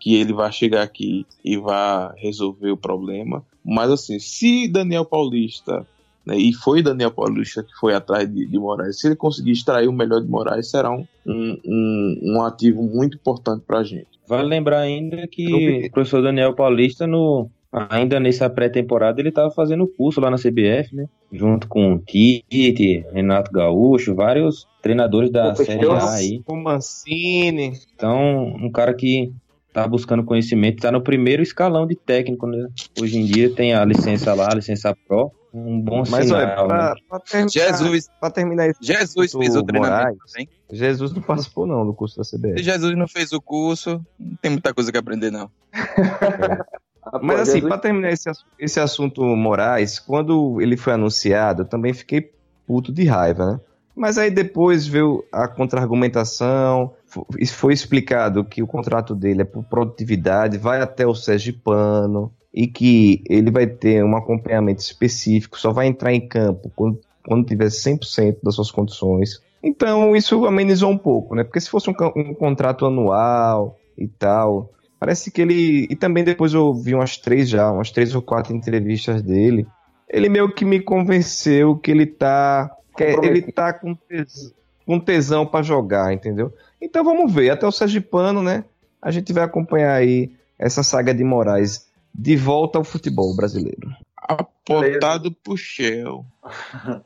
que ele vai chegar aqui e vai resolver o problema. Mas assim, se Daniel Paulista, né, e foi Daniel Paulista que foi atrás de, de Moraes, se ele conseguir extrair o melhor de Moraes, será um, um, um, um ativo muito importante para a gente. Vale lembrar ainda que o professor Daniel Paulista, no, ainda nessa pré-temporada, ele estava fazendo curso lá na CBF, né? Junto com Tite, Renato Gaúcho, vários treinadores da Pô, Série A aí. O Mancini. Então, um cara que tá buscando conhecimento, tá no primeiro escalão de técnico, né? Hoje em dia tem a licença lá, a licença Pro, um bom Mas sinal. olha, pra, né? pra terminar, Jesus, pra terminar esse Jesus fez o treinamento Moraes. também. Jesus não participou não do curso da Se CBF. Jesus não fez o curso, não tem muita coisa que aprender, não. Mas assim, pra terminar esse, esse assunto Moraes, quando ele foi anunciado, eu também fiquei puto de raiva, né? Mas aí depois veio a contra-argumentação, fo- isso foi explicado que o contrato dele é por produtividade, vai até o Sergipano, e que ele vai ter um acompanhamento específico, só vai entrar em campo quando, quando tiver 100% das suas condições. Então isso amenizou um pouco, né? Porque se fosse um, um contrato anual e tal, parece que ele. E também depois eu vi umas três já, umas três ou quatro entrevistas dele. Ele meio que me convenceu que ele tá. que ele tá com, tes- com tesão pra jogar, entendeu? Então vamos ver, até o Sergipano, né? A gente vai acompanhar aí essa saga de Moraes de volta ao futebol brasileiro. Apontado pro Shell.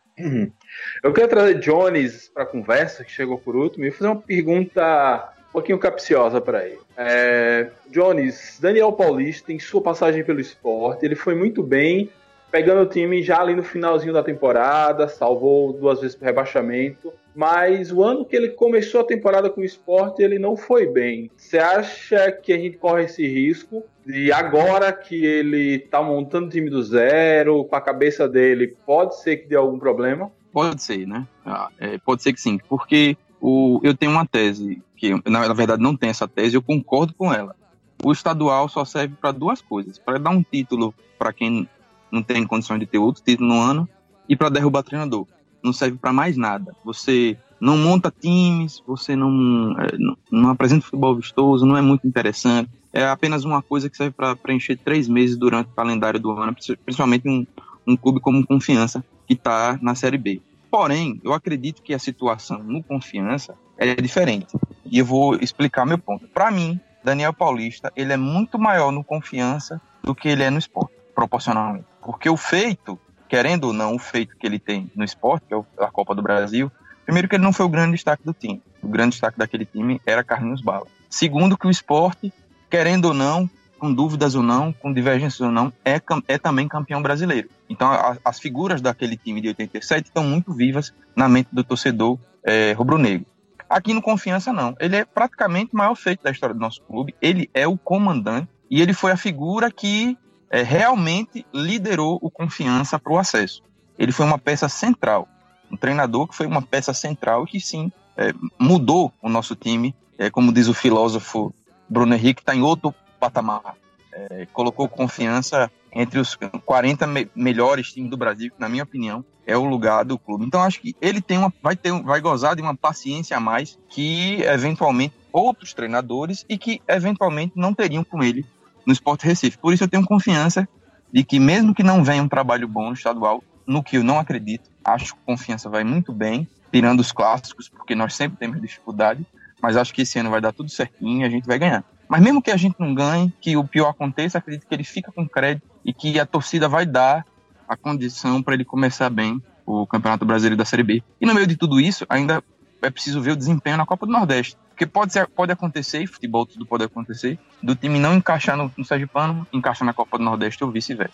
Eu quero trazer Jones para a conversa, que chegou por último, e fazer uma pergunta um pouquinho capciosa para ele. É, Jones, Daniel Paulista, em sua passagem pelo esporte, ele foi muito bem, pegando o time já ali no finalzinho da temporada, salvou duas vezes para rebaixamento, mas o ano que ele começou a temporada com o esporte, ele não foi bem. Você acha que a gente corre esse risco de agora que ele tá montando o time do zero, com a cabeça dele, pode ser que dê algum problema? Pode ser, né? Ah, é, pode ser que sim, porque o, eu tenho uma tese, que na, na verdade não tem essa tese, eu concordo com ela. O estadual só serve para duas coisas: para dar um título para quem não tem condições de ter outro título no ano e para derrubar treinador. Não serve para mais nada. Você não monta times, você não, é, não, não apresenta futebol vistoso, não é muito interessante. É apenas uma coisa que serve para preencher três meses durante o calendário do ano, principalmente um, um clube como Confiança, que está na Série B. Porém, eu acredito que a situação no Confiança é diferente. E eu vou explicar meu ponto. Para mim, Daniel Paulista, ele é muito maior no Confiança do que ele é no esporte, proporcionalmente. Porque o feito, querendo ou não, o feito que ele tem no esporte, que é a Copa do Brasil, primeiro que ele não foi o grande destaque do time. O grande destaque daquele time era Carlinhos Bala. Segundo que o esporte, querendo ou não, com dúvidas ou não, com divergências ou não, é, é também campeão brasileiro. Então, a, as figuras daquele time de 87 estão muito vivas na mente do torcedor é, rubro-negro. Aqui no Confiança, não. Ele é praticamente o maior feito da história do nosso clube. Ele é o comandante e ele foi a figura que é, realmente liderou o Confiança para o acesso. Ele foi uma peça central. um treinador que foi uma peça central e que sim é, mudou o nosso time, é, como diz o filósofo Bruno Henrique, está em outro patamar. É, colocou confiança entre os 40 me melhores times do Brasil, que na minha opinião é o lugar do clube. Então acho que ele tem uma, vai ter, vai gozar de uma paciência a mais que eventualmente outros treinadores e que eventualmente não teriam com ele no Sport Recife. Por isso eu tenho confiança de que mesmo que não venha um trabalho bom no estadual, no que eu não acredito, acho que confiança vai muito bem, tirando os clássicos, porque nós sempre temos dificuldade, mas acho que esse ano vai dar tudo certinho e a gente vai ganhar. Mas mesmo que a gente não ganhe, que o pior aconteça, acredito que ele fica com crédito e que a torcida vai dar a condição para ele começar bem o Campeonato Brasileiro da Série B. E no meio de tudo isso, ainda é preciso ver o desempenho na Copa do Nordeste. Porque pode, ser, pode acontecer, futebol tudo pode acontecer, do time não encaixar no, no Sergipano, encaixar na Copa do Nordeste ou vice-versa.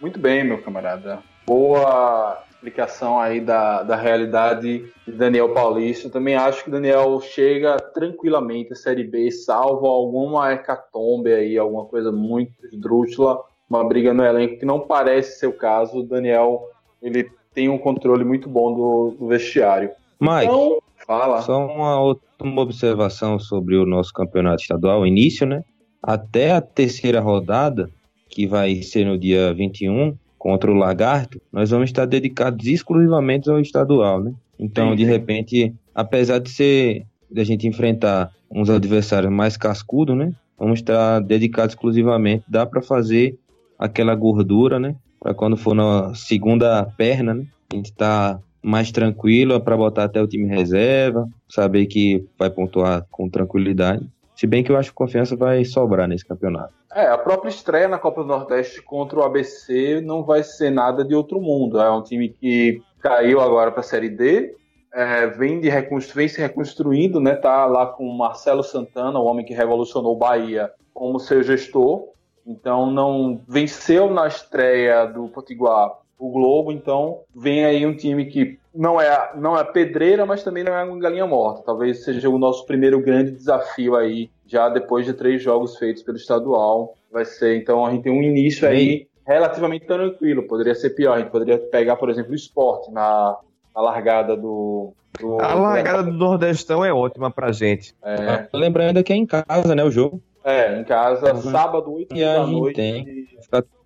Muito bem, meu camarada. Boa explicação aí da, da realidade de Daniel Paulista. Eu também acho que Daniel chega tranquilamente à Série B, salvo alguma hecatombe aí, alguma coisa muito esdrúxula, uma briga no elenco que não parece ser o caso. O Daniel, ele tem um controle muito bom do, do vestiário. Mike, Então, fala. só uma outra uma observação sobre o nosso campeonato estadual, o início, né? Até a terceira rodada, que vai ser no dia 21, contra o Lagarto, nós vamos estar dedicados exclusivamente ao estadual, né? Então, Sim, de repente, apesar de ser de a gente enfrentar uns adversários mais cascudos, né? Vamos estar dedicados exclusivamente. Dá para fazer aquela gordura, né? Para quando for na segunda perna, né? A gente tá mais tranquilo para botar até o time reserva, saber que vai pontuar com tranquilidade. Se bem que eu acho que confiança vai sobrar nesse campeonato. É, a própria estreia na Copa do Nordeste contra o ABC não vai ser nada de outro mundo. É um time que caiu agora para a Série D, é, vem, de reconstru... vem se reconstruindo, né? Tá lá com o Marcelo Santana, o homem que revolucionou o Bahia, como seu gestor. Então não venceu na estreia do Potiguar o Globo, então vem aí um time que não é não é pedreira, mas também não é uma galinha morta. Talvez seja o nosso primeiro grande desafio aí, já depois de três jogos feitos pelo estadual. Vai ser, então a gente tem um início aí relativamente tranquilo. Poderia ser pior, a gente poderia pegar, por exemplo, o esporte na, na largada do. do A largada do Nordestão é ótima pra gente. É, Lembrando que é em casa, né, o jogo. é, em casa, Uhum. sábado, 8 E a da gente noite, tem.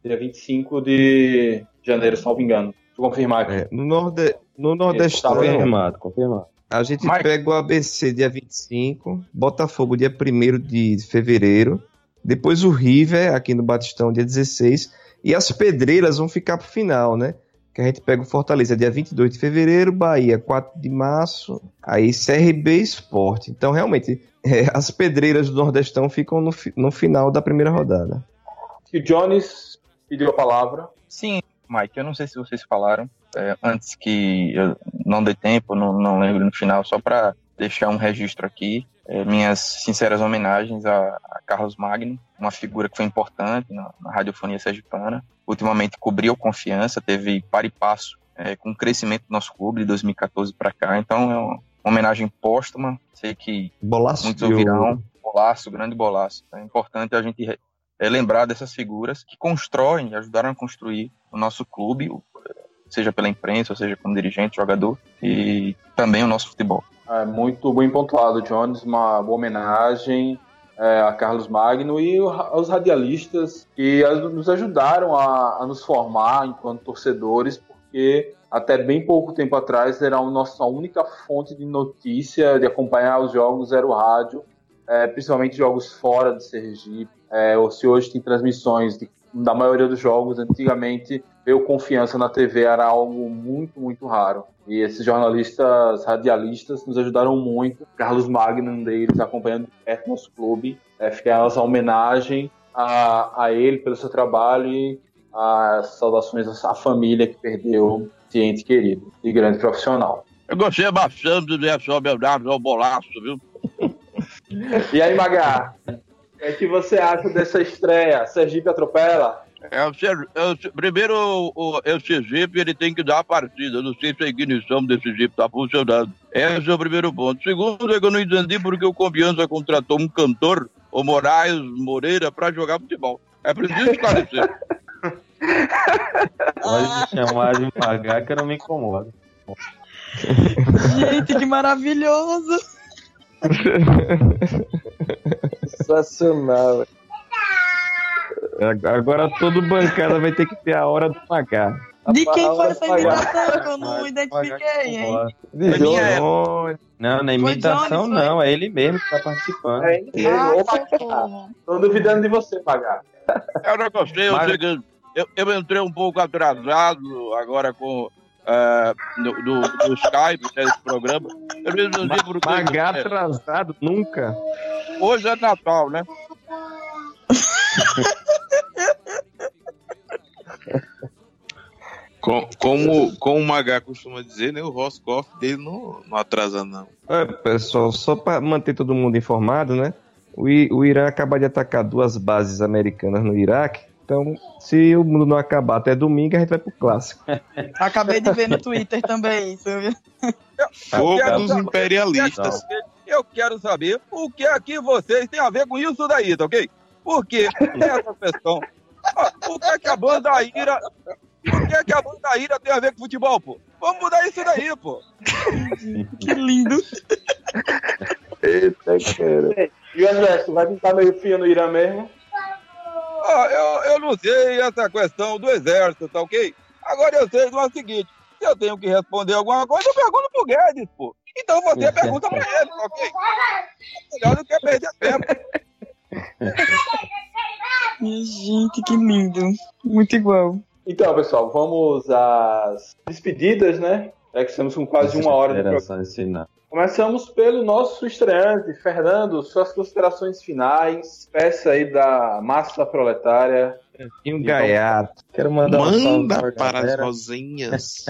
dia 25 de janeiro, se não me engano. Deixa eu confirmar aqui. É, no, Norde... no Nordestão, Confirmado, confirmado. a gente Mike. pega o ABC dia 25, Botafogo dia 1 de fevereiro, depois o River aqui no Batistão dia 16, e as pedreiras vão ficar pro final, né? Que a gente pega o Fortaleza dia 22 de fevereiro, Bahia 4 de março, aí CRB e Sport. Então, realmente, é, as pedreiras do Nordestão ficam no, no final da primeira rodada. Que o Jones pediu a palavra. Sim, Mike, eu não sei se vocês falaram é, antes que eu não dê tempo, não, não lembro no final, só para deixar um registro aqui. é, minhas sinceras homenagens a, a Carlos Magno, uma figura que foi importante na, na radiofonia sergipana. Ultimamente cobriu confiança, teve par e passo é, com o crescimento do nosso clube de 2014 para cá. Então é uma homenagem póstuma. Sei que Bolaço muitos ouvirão. Bolaço, grande bolaço. É importante a gente é, lembrar dessas figuras que constroem ajudaram a construir o nosso clube, seja pela imprensa, seja como dirigente, jogador, e também o nosso futebol. É, muito bem pontuado, Jones. Uma boa homenagem é, a Carlos Magno e aos radialistas que nos ajudaram a, a nos formar enquanto torcedores, porque até bem pouco tempo atrás era a nossa única fonte de notícia, de acompanhar os jogos, era o rádio, é, principalmente jogos fora de Sergipe. É, ou se hoje tem transmissões de- da maioria dos jogos, antigamente ver o confiança na TV era algo muito, muito raro. E esses jornalistas radialistas nos ajudaram muito. Carlos Magno, um deles, acompanhando de perto nosso clube. É, fica a nossa homenagem a, a ele pelo seu trabalho e as saudações à família que perdeu esse ente querido e grande profissional. Eu gostei bastante dessa homenagem ao bolaço, viu? E aí, Magá, o que, é que você acha dessa estreia? Sergipe atropela? É, o Ser- é primeiro, o, é o Sergipe, ele tem que dar a partida. Não sei se a ignição desse Sergipe está funcionando. Esse é o primeiro ponto. Segundo, é que eu não entendi porque o Confiança contratou um cantor, o Moraes Moreira, para jogar futebol. É preciso esclarecer. Pode me chamar de pagar que eu não me incomodo. Gente, que maravilhoso! Sensacional. velho. Agora todo bancada vai ter que ter a hora do pagar. De quem foi essa imitação que eu não identifiquei, hein? De. Não, na Foi imitação Jones, foi? não, é ele mesmo que tá participando. É, ele Ah, mesmo. Opa, socorro. tô duvidando de você, pagar. Eu não gostei, eu, Mas- cheguei- eu, eu entrei um pouco atrasado agora com no, do, do Skype, né, esse programa. Eu não entendi por que- Pagar é, atrasado nunca. Hoje é Natal, né? Com- como, como o Magá costuma dizer, né? O Roscoff dele não, não atrasa, não. É, pessoal, só para manter todo mundo informado, né? O, I- o Irã acaba de atacar duas bases americanas no Iraque. Então, se o mundo não acabar até domingo, a gente vai pro clássico. Acabei de ver no Twitter também isso, viu? Fogo dos saber- imperialistas. Eu quero saber o que é que vocês têm a ver com isso daí, tá ok? Porque essa questão. O que é que a banda Ira. O que é que a banda Ira tem a ver com futebol, pô? Vamos mudar isso daí, pô. Que lindo. Eita, cara. E o exército, vai pintar meio fio no Irã mesmo? Eu, eu não sei essa questão do exército, tá ok? Agora eu sei do seguinte: se eu tenho que responder alguma coisa, eu pergunto pro Guedes, pô. Então você pergunta pra ele, tá ok? Melhor do que perder tempo. Gente, que lindo. Muito igual. Então, pessoal, vamos às despedidas, né? É que estamos com quase uma hora de programa. Finais. Começamos pelo nosso estreante, Fernando, suas considerações finais, peça aí da massa proletária. E um gaiato. Quero mandar um salve Manda pra para as rosinhas.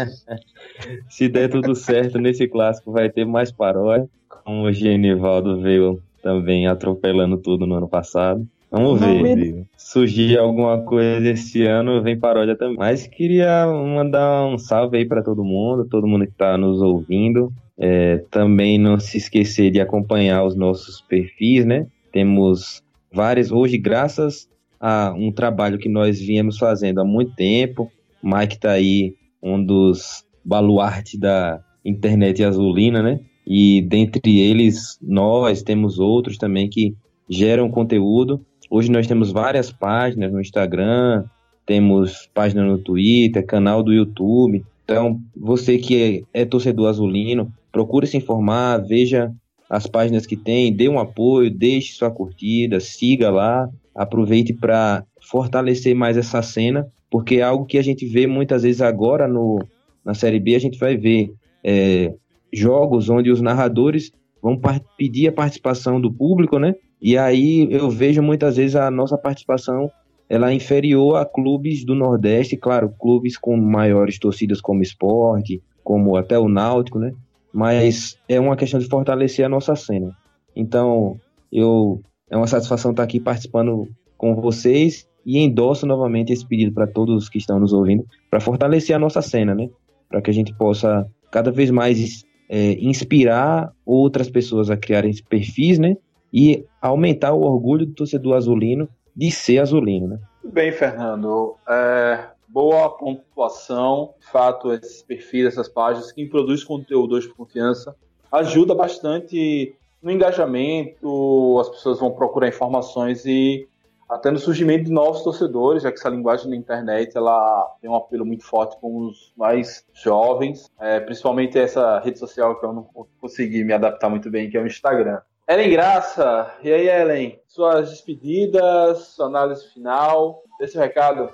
Se der tudo certo nesse clássico, vai ter mais paródia. Como o Genivaldo veio também atropelando tudo no ano passado. Vamos ver. Vamos Surgir alguma coisa esse ano, vem paródia também. Mas queria mandar um salve aí para todo mundo, todo mundo que está nos ouvindo. É, também não se esquecer de acompanhar os nossos perfis, né? Temos várias. Hoje, graças a um trabalho que nós viemos fazendo há muito tempo, Mike tá aí, um dos baluartes da internet azulina, né? E dentre eles, nós temos outros também que geram conteúdo. Hoje nós temos várias páginas no Instagram, temos página no Twitter, canal do YouTube. Então, você que é, é torcedor azulino, procure se informar, veja as páginas que tem, dê um apoio, deixe sua curtida, siga lá, aproveite para fortalecer mais essa cena, porque é algo que a gente vê muitas vezes agora no, na Série B, a gente vai ver é, jogos onde os narradores vão pedir a participação do público, né? E aí eu vejo muitas vezes a nossa participação ela é inferior a clubes do Nordeste, claro, clubes com maiores torcidas como esporte, como até o Náutico, né? Mas é uma questão de fortalecer a nossa cena. Então, eu é uma satisfação estar aqui participando com vocês e endosso novamente esse pedido para todos que estão nos ouvindo, para fortalecer a nossa cena, né? Para que a gente possa cada vez mais é, inspirar outras pessoas a criarem perfis, né? E aumentar o orgulho do torcedor azulino de ser azulino, né? Bem, Fernando. É, boa pontuação. De fato, esses perfis, essas páginas, quem produz conteúdo hoje por confiança, ajuda bastante no engajamento, as pessoas vão procurar informações e até no surgimento de novos torcedores, já que essa linguagem da internet ela tem um apelo muito forte com os mais jovens, é, principalmente essa rede social que eu não consegui me adaptar muito bem, que é o Instagram. Ellen Graça, e aí Ellen, suas despedidas, sua análise final, esse recado.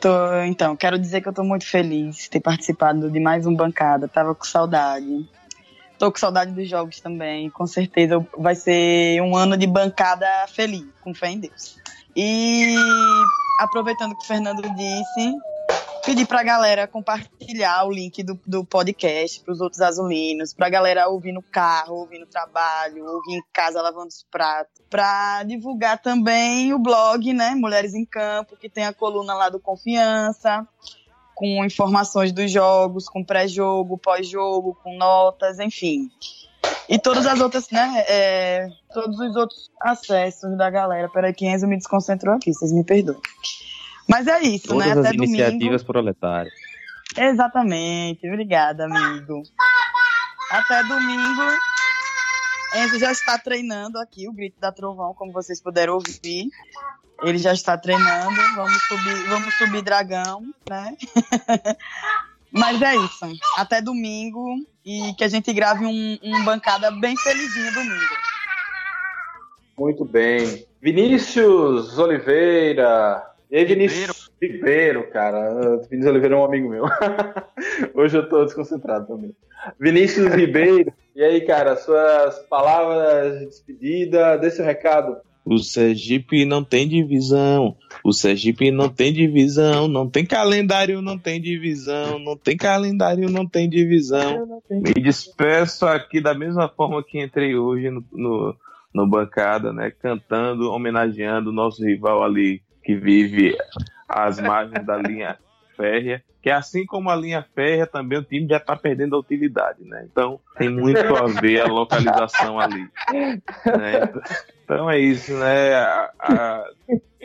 Tô, então, quero dizer que eu tô muito feliz de ter participado de mais um bancada. Tava com saudade. Tô com saudade dos jogos também. Com certeza vai ser um ano de bancada feliz, com fé em Deus. E aproveitando que o Fernando disse, pedir pra galera compartilhar o link do, do podcast pros outros azulinos, pra galera ouvir no carro, ouvir no trabalho, ouvir em casa lavando os pratos, pra divulgar também o blog, né, Mulheres em Campo, que tem a coluna lá do Confiança, com informações dos jogos, com pré-jogo, pós-jogo, com notas, enfim. E todas as outras, né, é, todos os outros acessos da galera. Peraí, que Enzo me desconcentrou aqui, vocês me perdoem. Mas é isso, Todas né? as Até domingo. iniciativas proletárias. Exatamente, obrigada, amigo. Até domingo. Enzo já está treinando aqui o grito da trovão, como vocês puderam ouvir. Ele já está treinando. Vamos subir, vamos subir dragão, né? Mas é isso. Até domingo e que a gente grave um, um bancada bem felizinho domingo. Muito bem. Vinícius Oliveira. E aí, Vinícius Ribeiro, cara. Vinícius Oliveira é um amigo meu. Hoje eu tô desconcentrado também. Vinícius Ribeiro. E aí, cara, suas palavras de despedida, dê seu recado. O Sergipe não tem divisão. O Sergipe não tem divisão. Não tem calendário, não tem divisão. Não tem calendário, não tem divisão. Me despeço aqui da mesma forma que entrei hoje no, no, no bancada, né? Cantando, homenageando o nosso rival ali que vive às margens da linha férrea, que assim como a linha férrea, também o time já está perdendo a utilidade, né? Então tem muito a ver a localização ali. Né? Então é isso, né? A, a,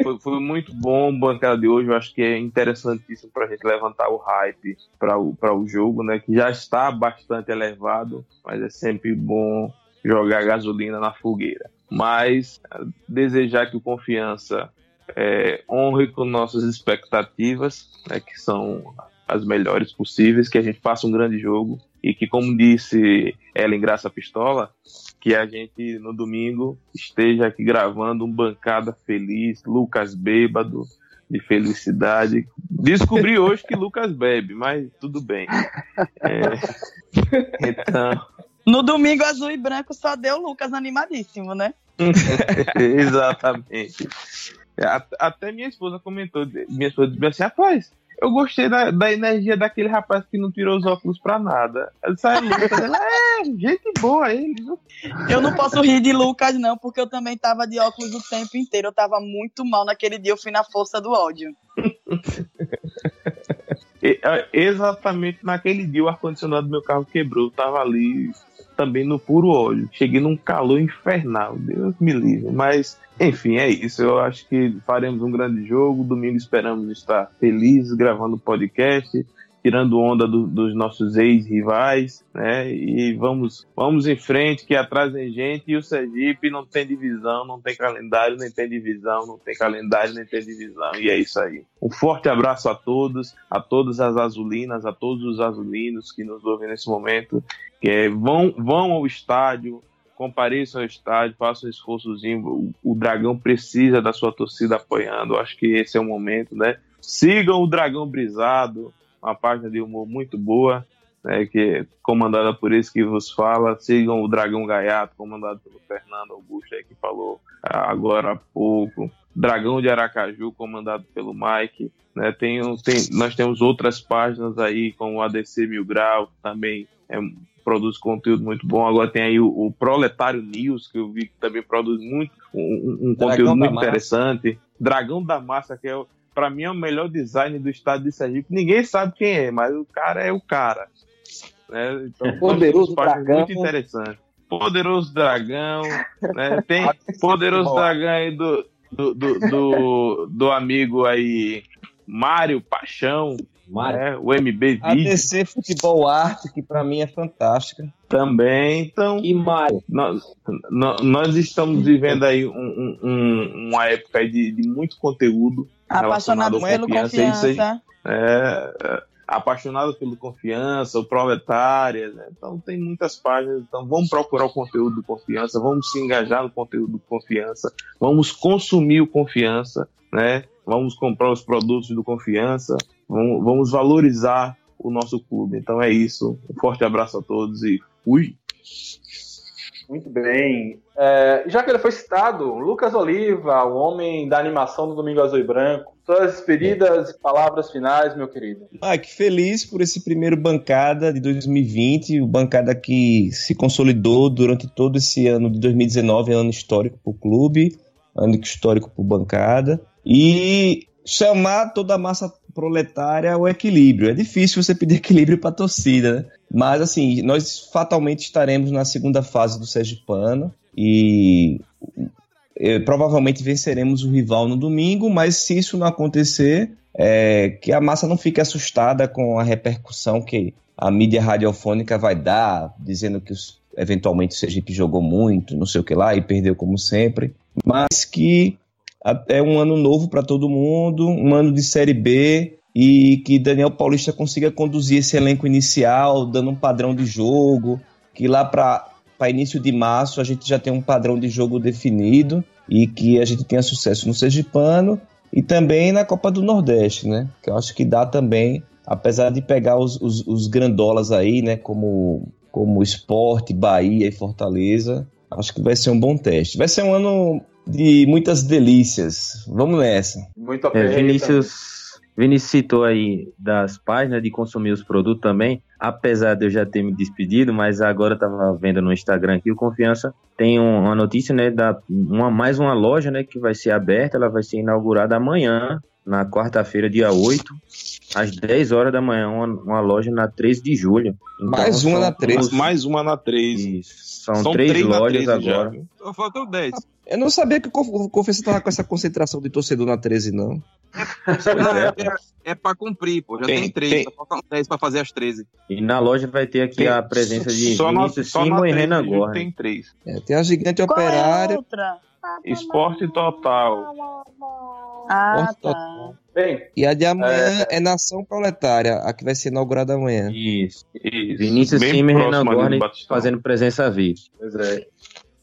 foi, foi, muito bom o bancada de hoje. Eu acho que é interessantíssimo para a gente levantar o hype para o, o jogo, né? Que já está bastante elevado, mas é sempre bom jogar gasolina na fogueira. Mas desejar que o confiança é, honre com nossas expectativas, né, que são as melhores possíveis, que a gente faça um grande jogo e que, como disse Ellen Graça Pistola, que a gente no domingo esteja aqui gravando um bancada feliz, Lucas bêbado, de felicidade. Descobri hoje que Lucas bebe, mas tudo bem. É, então. No domingo azul e branco só deu Lucas animadíssimo, né? Exatamente. Até minha esposa comentou, minha esposa disse assim, rapaz, eu gostei da, da energia daquele rapaz que não tirou os óculos pra nada. Ela saiu ela é, gente boa ele. Eu não posso rir de Lucas, não, porque eu também tava de óculos o tempo inteiro. Eu tava muito mal naquele dia, eu fui na força do ódio. Exatamente naquele dia o ar-condicionado do meu carro quebrou. Eu tava ali também no puro óleo. Cheguei num calor infernal. Deus me livre. Mas enfim, é isso. Eu acho que faremos um grande jogo. Domingo esperamos estar felizes gravando o podcast, tirando onda do, dos nossos ex-rivais, né? E vamos, vamos em frente, que atrás tem gente. E o Sergipe não tem divisão, não tem calendário, nem tem divisão, não tem calendário, nem tem divisão. E é isso aí. Um forte abraço a todos, a todas as azulinas, a todos os azulinos que nos ouvem nesse momento. Que é, vão, vão ao estádio compareçam ao estádio, façam um esforçozinho. O, Dragão precisa da sua torcida apoiando. Acho que esse é o momento, né? Sigam o Dragão Brisado, uma página de humor muito boa, né, que é comandada por esse que vos fala. Sigam o Dragão Gaiato, comandado pelo Fernando Augusto, aí, que falou agora há pouco. Dragão de Aracaju, comandado pelo Mike. Né, tem, tem, nós temos outras páginas aí, como o ADC Mil Grau, que também é produz conteúdo muito bom. Agora tem aí o, o Proletário News, que eu vi que também produz muito um, um conteúdo muito interessante. Dragão da Massa, que é para mim é o melhor design do estado de Sergipe. Ninguém sabe quem é, mas o cara é o cara. Né? Então, Poderoso Dragão. Muito interessante. Poderoso Dragão, né? Tem Poderoso Dragão aí do, do, do, do, do amigo aí Mário Paixão, é, o MB A DC Futebol Arte, que para mim é fantástica. Também, então. E Mário. Nós, nós estamos vivendo aí um, um, uma época de, de muito conteúdo. Apaixonado pelo confiança. confiança. É, é, apaixonado pelo confiança, o proletária, né? Então tem muitas páginas. Então vamos procurar o conteúdo do confiança, vamos se engajar no conteúdo do confiança, vamos consumir o confiança, né? Vamos comprar os produtos do confiança, Vamos, vamos valorizar o nosso clube. Então é isso. Um forte abraço a todos e fui. Muito bem. É, já que ele foi citado, Lucas Oliva, o homem da animação do Domingo Azul e Branco. Suas despedidas e palavras finais, meu querido. Ah, que feliz por esse primeiro bancada de 2020, o bancada que se consolidou durante todo esse ano de 2019, ano histórico para o clube, ano histórico para o bancada. E chamar toda a massa proletária ao equilíbrio. É difícil você pedir equilíbrio para a torcida, né? Mas, assim, nós fatalmente estaremos na segunda fase do Sergipano e eh, provavelmente venceremos o rival no domingo, mas se isso não acontecer, é, que a massa não fique assustada com a repercussão que a mídia radiofônica vai dar, dizendo que os, eventualmente o Sergipe jogou muito, não sei o que lá, e perdeu como sempre, mas que é um ano novo para todo mundo, um ano de Série B, e que Daniel Paulista consiga conduzir esse elenco inicial, dando um padrão de jogo, que lá para início de março a gente já tem um padrão de jogo definido e que a gente tenha sucesso no Sergipano e também na Copa do Nordeste, né? Que eu acho que dá também, apesar de pegar os, os, os grandolas aí, né? Como, como Esporte, Bahia e Fortaleza, acho que vai ser um bom teste. Vai ser um ano de muitas delícias. Vamos nessa. Muito É, Vinícius, Vinícius citou aí das páginas de consumir os produtos também, apesar de eu já ter me despedido, mas agora eu tava vendo no Instagram aqui, o Confiança tem um- uma notícia, né, da uma, mais uma loja, né, que vai ser aberta, ela vai ser inaugurada amanhã, na quarta-feira, dia 8, às 10 horas da manhã, uma, uma loja na 13 de julho. Então, Mais uma são na 13. duas- Mais uma na 13. Isso, são, três, na lojas 13 já, agora. Só faltam 10. Eu não sabia que o Conf- o Confiança tava com essa concentração de torcedor na 13, não. Não, é, é, é pra cumprir, pô. Já Tem- tem, três, tem- só faltam 10 pra fazer as 13. E na loja vai ter aqui Tem- a presença de só Vinícius Simon e 13 Renan Gorne. tem três. É, tem a gigante Qual é a operária. outra? Esporte total. Ah, Porta- tá. Bem, E a de amanhã é... Nação Proletária, a que vai ser inaugurada amanhã. Isso. Isso. Vinícius Simon e Renan Gorne fazendo presença VIP. pois é.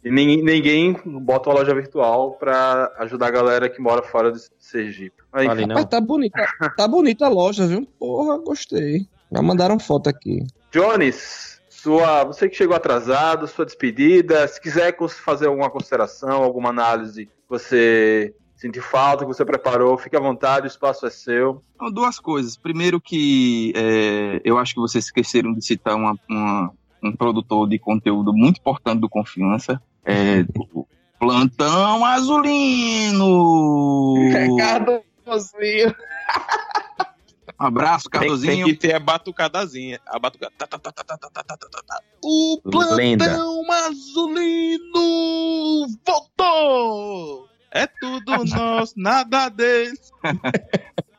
E ninguém, ninguém bota uma loja virtual pra ajudar a galera que mora fora de Sergipe. Aí, Falei, não. Mas tá bonita, tá bonita a loja, viu? Porra, gostei. Já mandaram foto aqui. Jones, sua, você que chegou atrasado, sua despedida. Se quiser fazer alguma consideração, alguma análise que você sentiu falta, que você preparou, fique à vontade, o espaço é seu. Então, duas coisas. Primeiro que é, eu acho que vocês esqueceram de citar uma- uma- um produtor de conteúdo muito importante do Confiança. É, o Plantão Azulino! Cardozinho. Um abraço, Tem, tem que ter a batucadazinha. A batucada. Tá, tá, tá, tá, tá, tá, tá, tá, tá, tá. O Lenda. plantão azulino voltou! É tudo nosso, nada deles.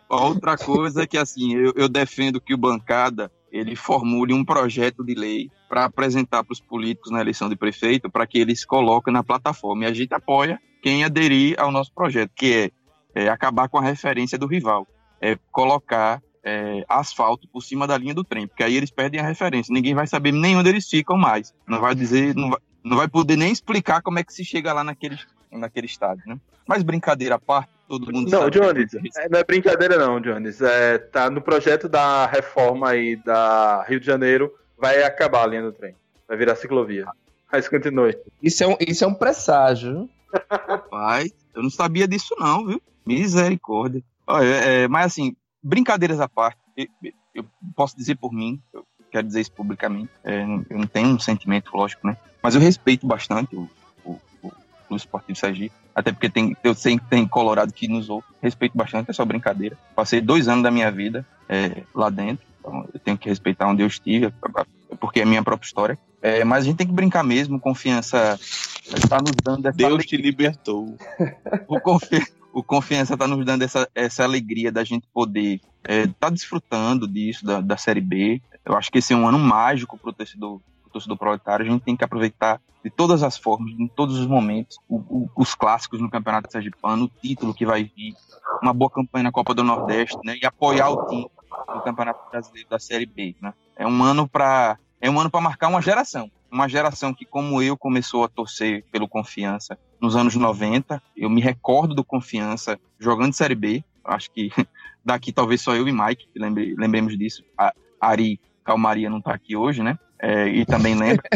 Outra coisa é que, assim, eu, eu defendo que o Bancada ele formule um projeto de lei para apresentar para os políticos na eleição de prefeito para que eles coloquem na plataforma. E a gente apoia quem aderir ao nosso projeto, que é, é acabar com a referência do rival, é colocar é, asfalto por cima da linha do trem, porque aí eles perdem a referência. Ninguém vai saber nem onde eles ficam mais. Não vai dizer, não vai, não vai poder nem explicar como é que se chega lá naquele, naquele estádio, né? Mas brincadeira à parte, todo mundo Não, sabe. Jones, é, não é brincadeira não, Jones. É, tá no projeto da reforma aí da Rio de Janeiro, vai acabar a linha do trem. Vai virar ciclovia. Mas continue. Isso é um, isso é um presságio. Rapaz, eu não sabia disso não, viu? Misericórdia. Olha, é, mas assim, brincadeiras à parte, eu, eu posso dizer por mim, eu quero dizer isso publicamente, é, eu não tenho um sentimento, lógico, né? Mas eu respeito bastante o, o, o Clube Esportivo Sergipe, até porque tem, eu sei que tem Colorado que nos ouve, respeito bastante, é só brincadeira. Passei dois anos da minha vida é, lá dentro, então eu tenho que respeitar onde eu estive, porque é a minha própria história. É, mas a gente tem que brincar mesmo, confiança está nos dando essa Deus te libertou. o, confi o Confiança está nos dando essa, essa alegria da gente poder estar tá desfrutando disso, da, da Série B. Eu acho que esse é um ano mágico para o torcedor, pro torcedor proletário. A gente tem que aproveitar de todas as formas, em todos os momentos, o, o, os clássicos no Campeonato Sergipano, o título que vai vir, uma boa campanha na Copa do Nordeste, né? E apoiar o time no Campeonato Brasileiro da Série B, né? É um ano para é um ano para marcar uma geração. Uma geração que, como eu, começou a torcer pelo Confiança nos anos 90. Eu me recordo do Confiança jogando Série B. Acho que daqui talvez só eu e Mike lembre, lembremos disso. A Ari Calmaria não está aqui hoje, né? É, e também lembra.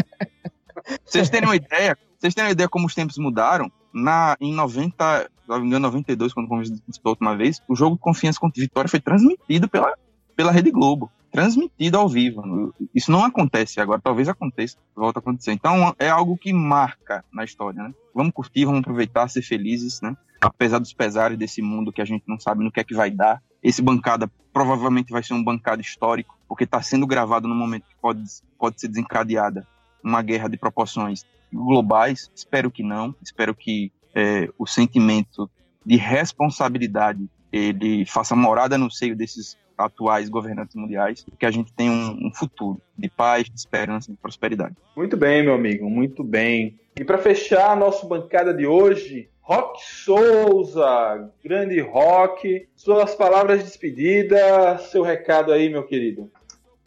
vocês terem uma ideia, vocês terem uma ideia como os tempos mudaram, na, em 90, se não me engano, 92, quando o Confiança disputou a última vez, o jogo de Confiança contra Vitória foi transmitido pela, pela Rede Globo transmitido ao vivo. Isso não acontece agora, talvez aconteça, volta a acontecer. Então é algo que marca na história, né? Vamos curtir, vamos aproveitar, ser felizes, né? Apesar dos pesares desse mundo que a gente não sabe no que é que vai dar. Esse bancada provavelmente vai ser um bancada histórico, porque está sendo gravado no momento que pode, pode ser desencadeada uma guerra de proporções globais. Espero que não. Espero que é, o sentimento de responsabilidade ele faça morada no seio desses atuais governantes mundiais, que a gente tem um, um futuro de paz, de esperança, de prosperidade. Muito bem, meu amigo, muito bem. E para fechar a nossa bancada de hoje, Rock Souza, grande Rock, suas palavras de despedida, seu recado aí, meu querido.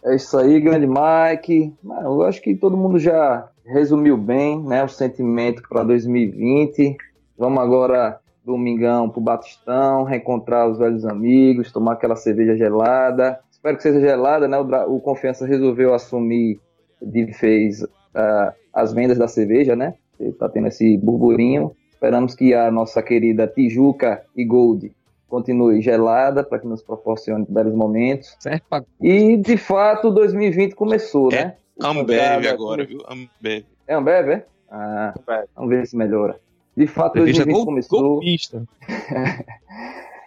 É isso aí, grande Mike. Eu acho que todo mundo já resumiu bem, né, o sentimento para 2020. Vamos agora domingão pro Batistão, reencontrar os velhos amigos, tomar aquela cerveja gelada. Espero que seja gelada, né? O, o Confiança resolveu assumir de fez uh, as vendas da cerveja, né? Tá tendo esse burburinho. Esperamos que a nossa querida Tijuca e Gold continue gelada para que nos proporcione belos momentos. Certo. E de fato 2020 começou, é né? Ambev agora, viu? Ambev. É Ambev, é? Ah, vamos ver se melhora. De fato, 2020 gol, começou. Golpista.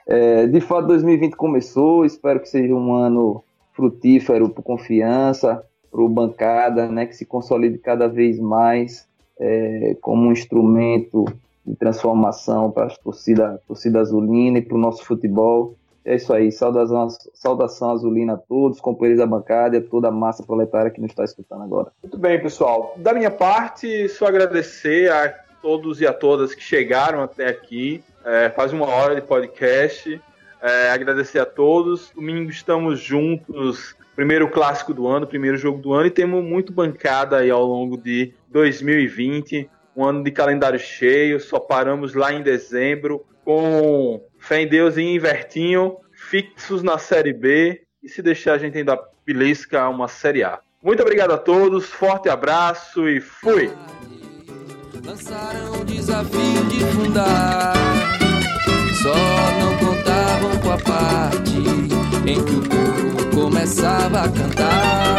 é, de fato, 2020 começou. Espero que seja um ano frutífero para confiança, para bancada, né, que se consolide cada vez mais é, como um instrumento de transformação para a torcida, torcida azulina e para o nosso futebol. É isso aí, saudação, saudação azulina a todos, companheiros da bancada e a toda a massa proletária que nos está escutando agora. Muito bem, pessoal. Da minha parte, só agradecer a todos e a todas que chegaram até aqui. É, faz uma hora de podcast. É, agradecer a todos. Domingo estamos juntos. Primeiro clássico do ano, primeiro jogo do ano, e temos muito bancada aí ao longo de 2020. Um ano de calendário cheio. Só paramos lá em dezembro com fé em Deus e Invertinho fixos na Série B. E se deixar, a gente ainda belisca uma Série A. Muito obrigado a todos, forte abraço e fui! Lançaram o desafio de fundar. Só não contavam com a parte em que o povo começava a cantar.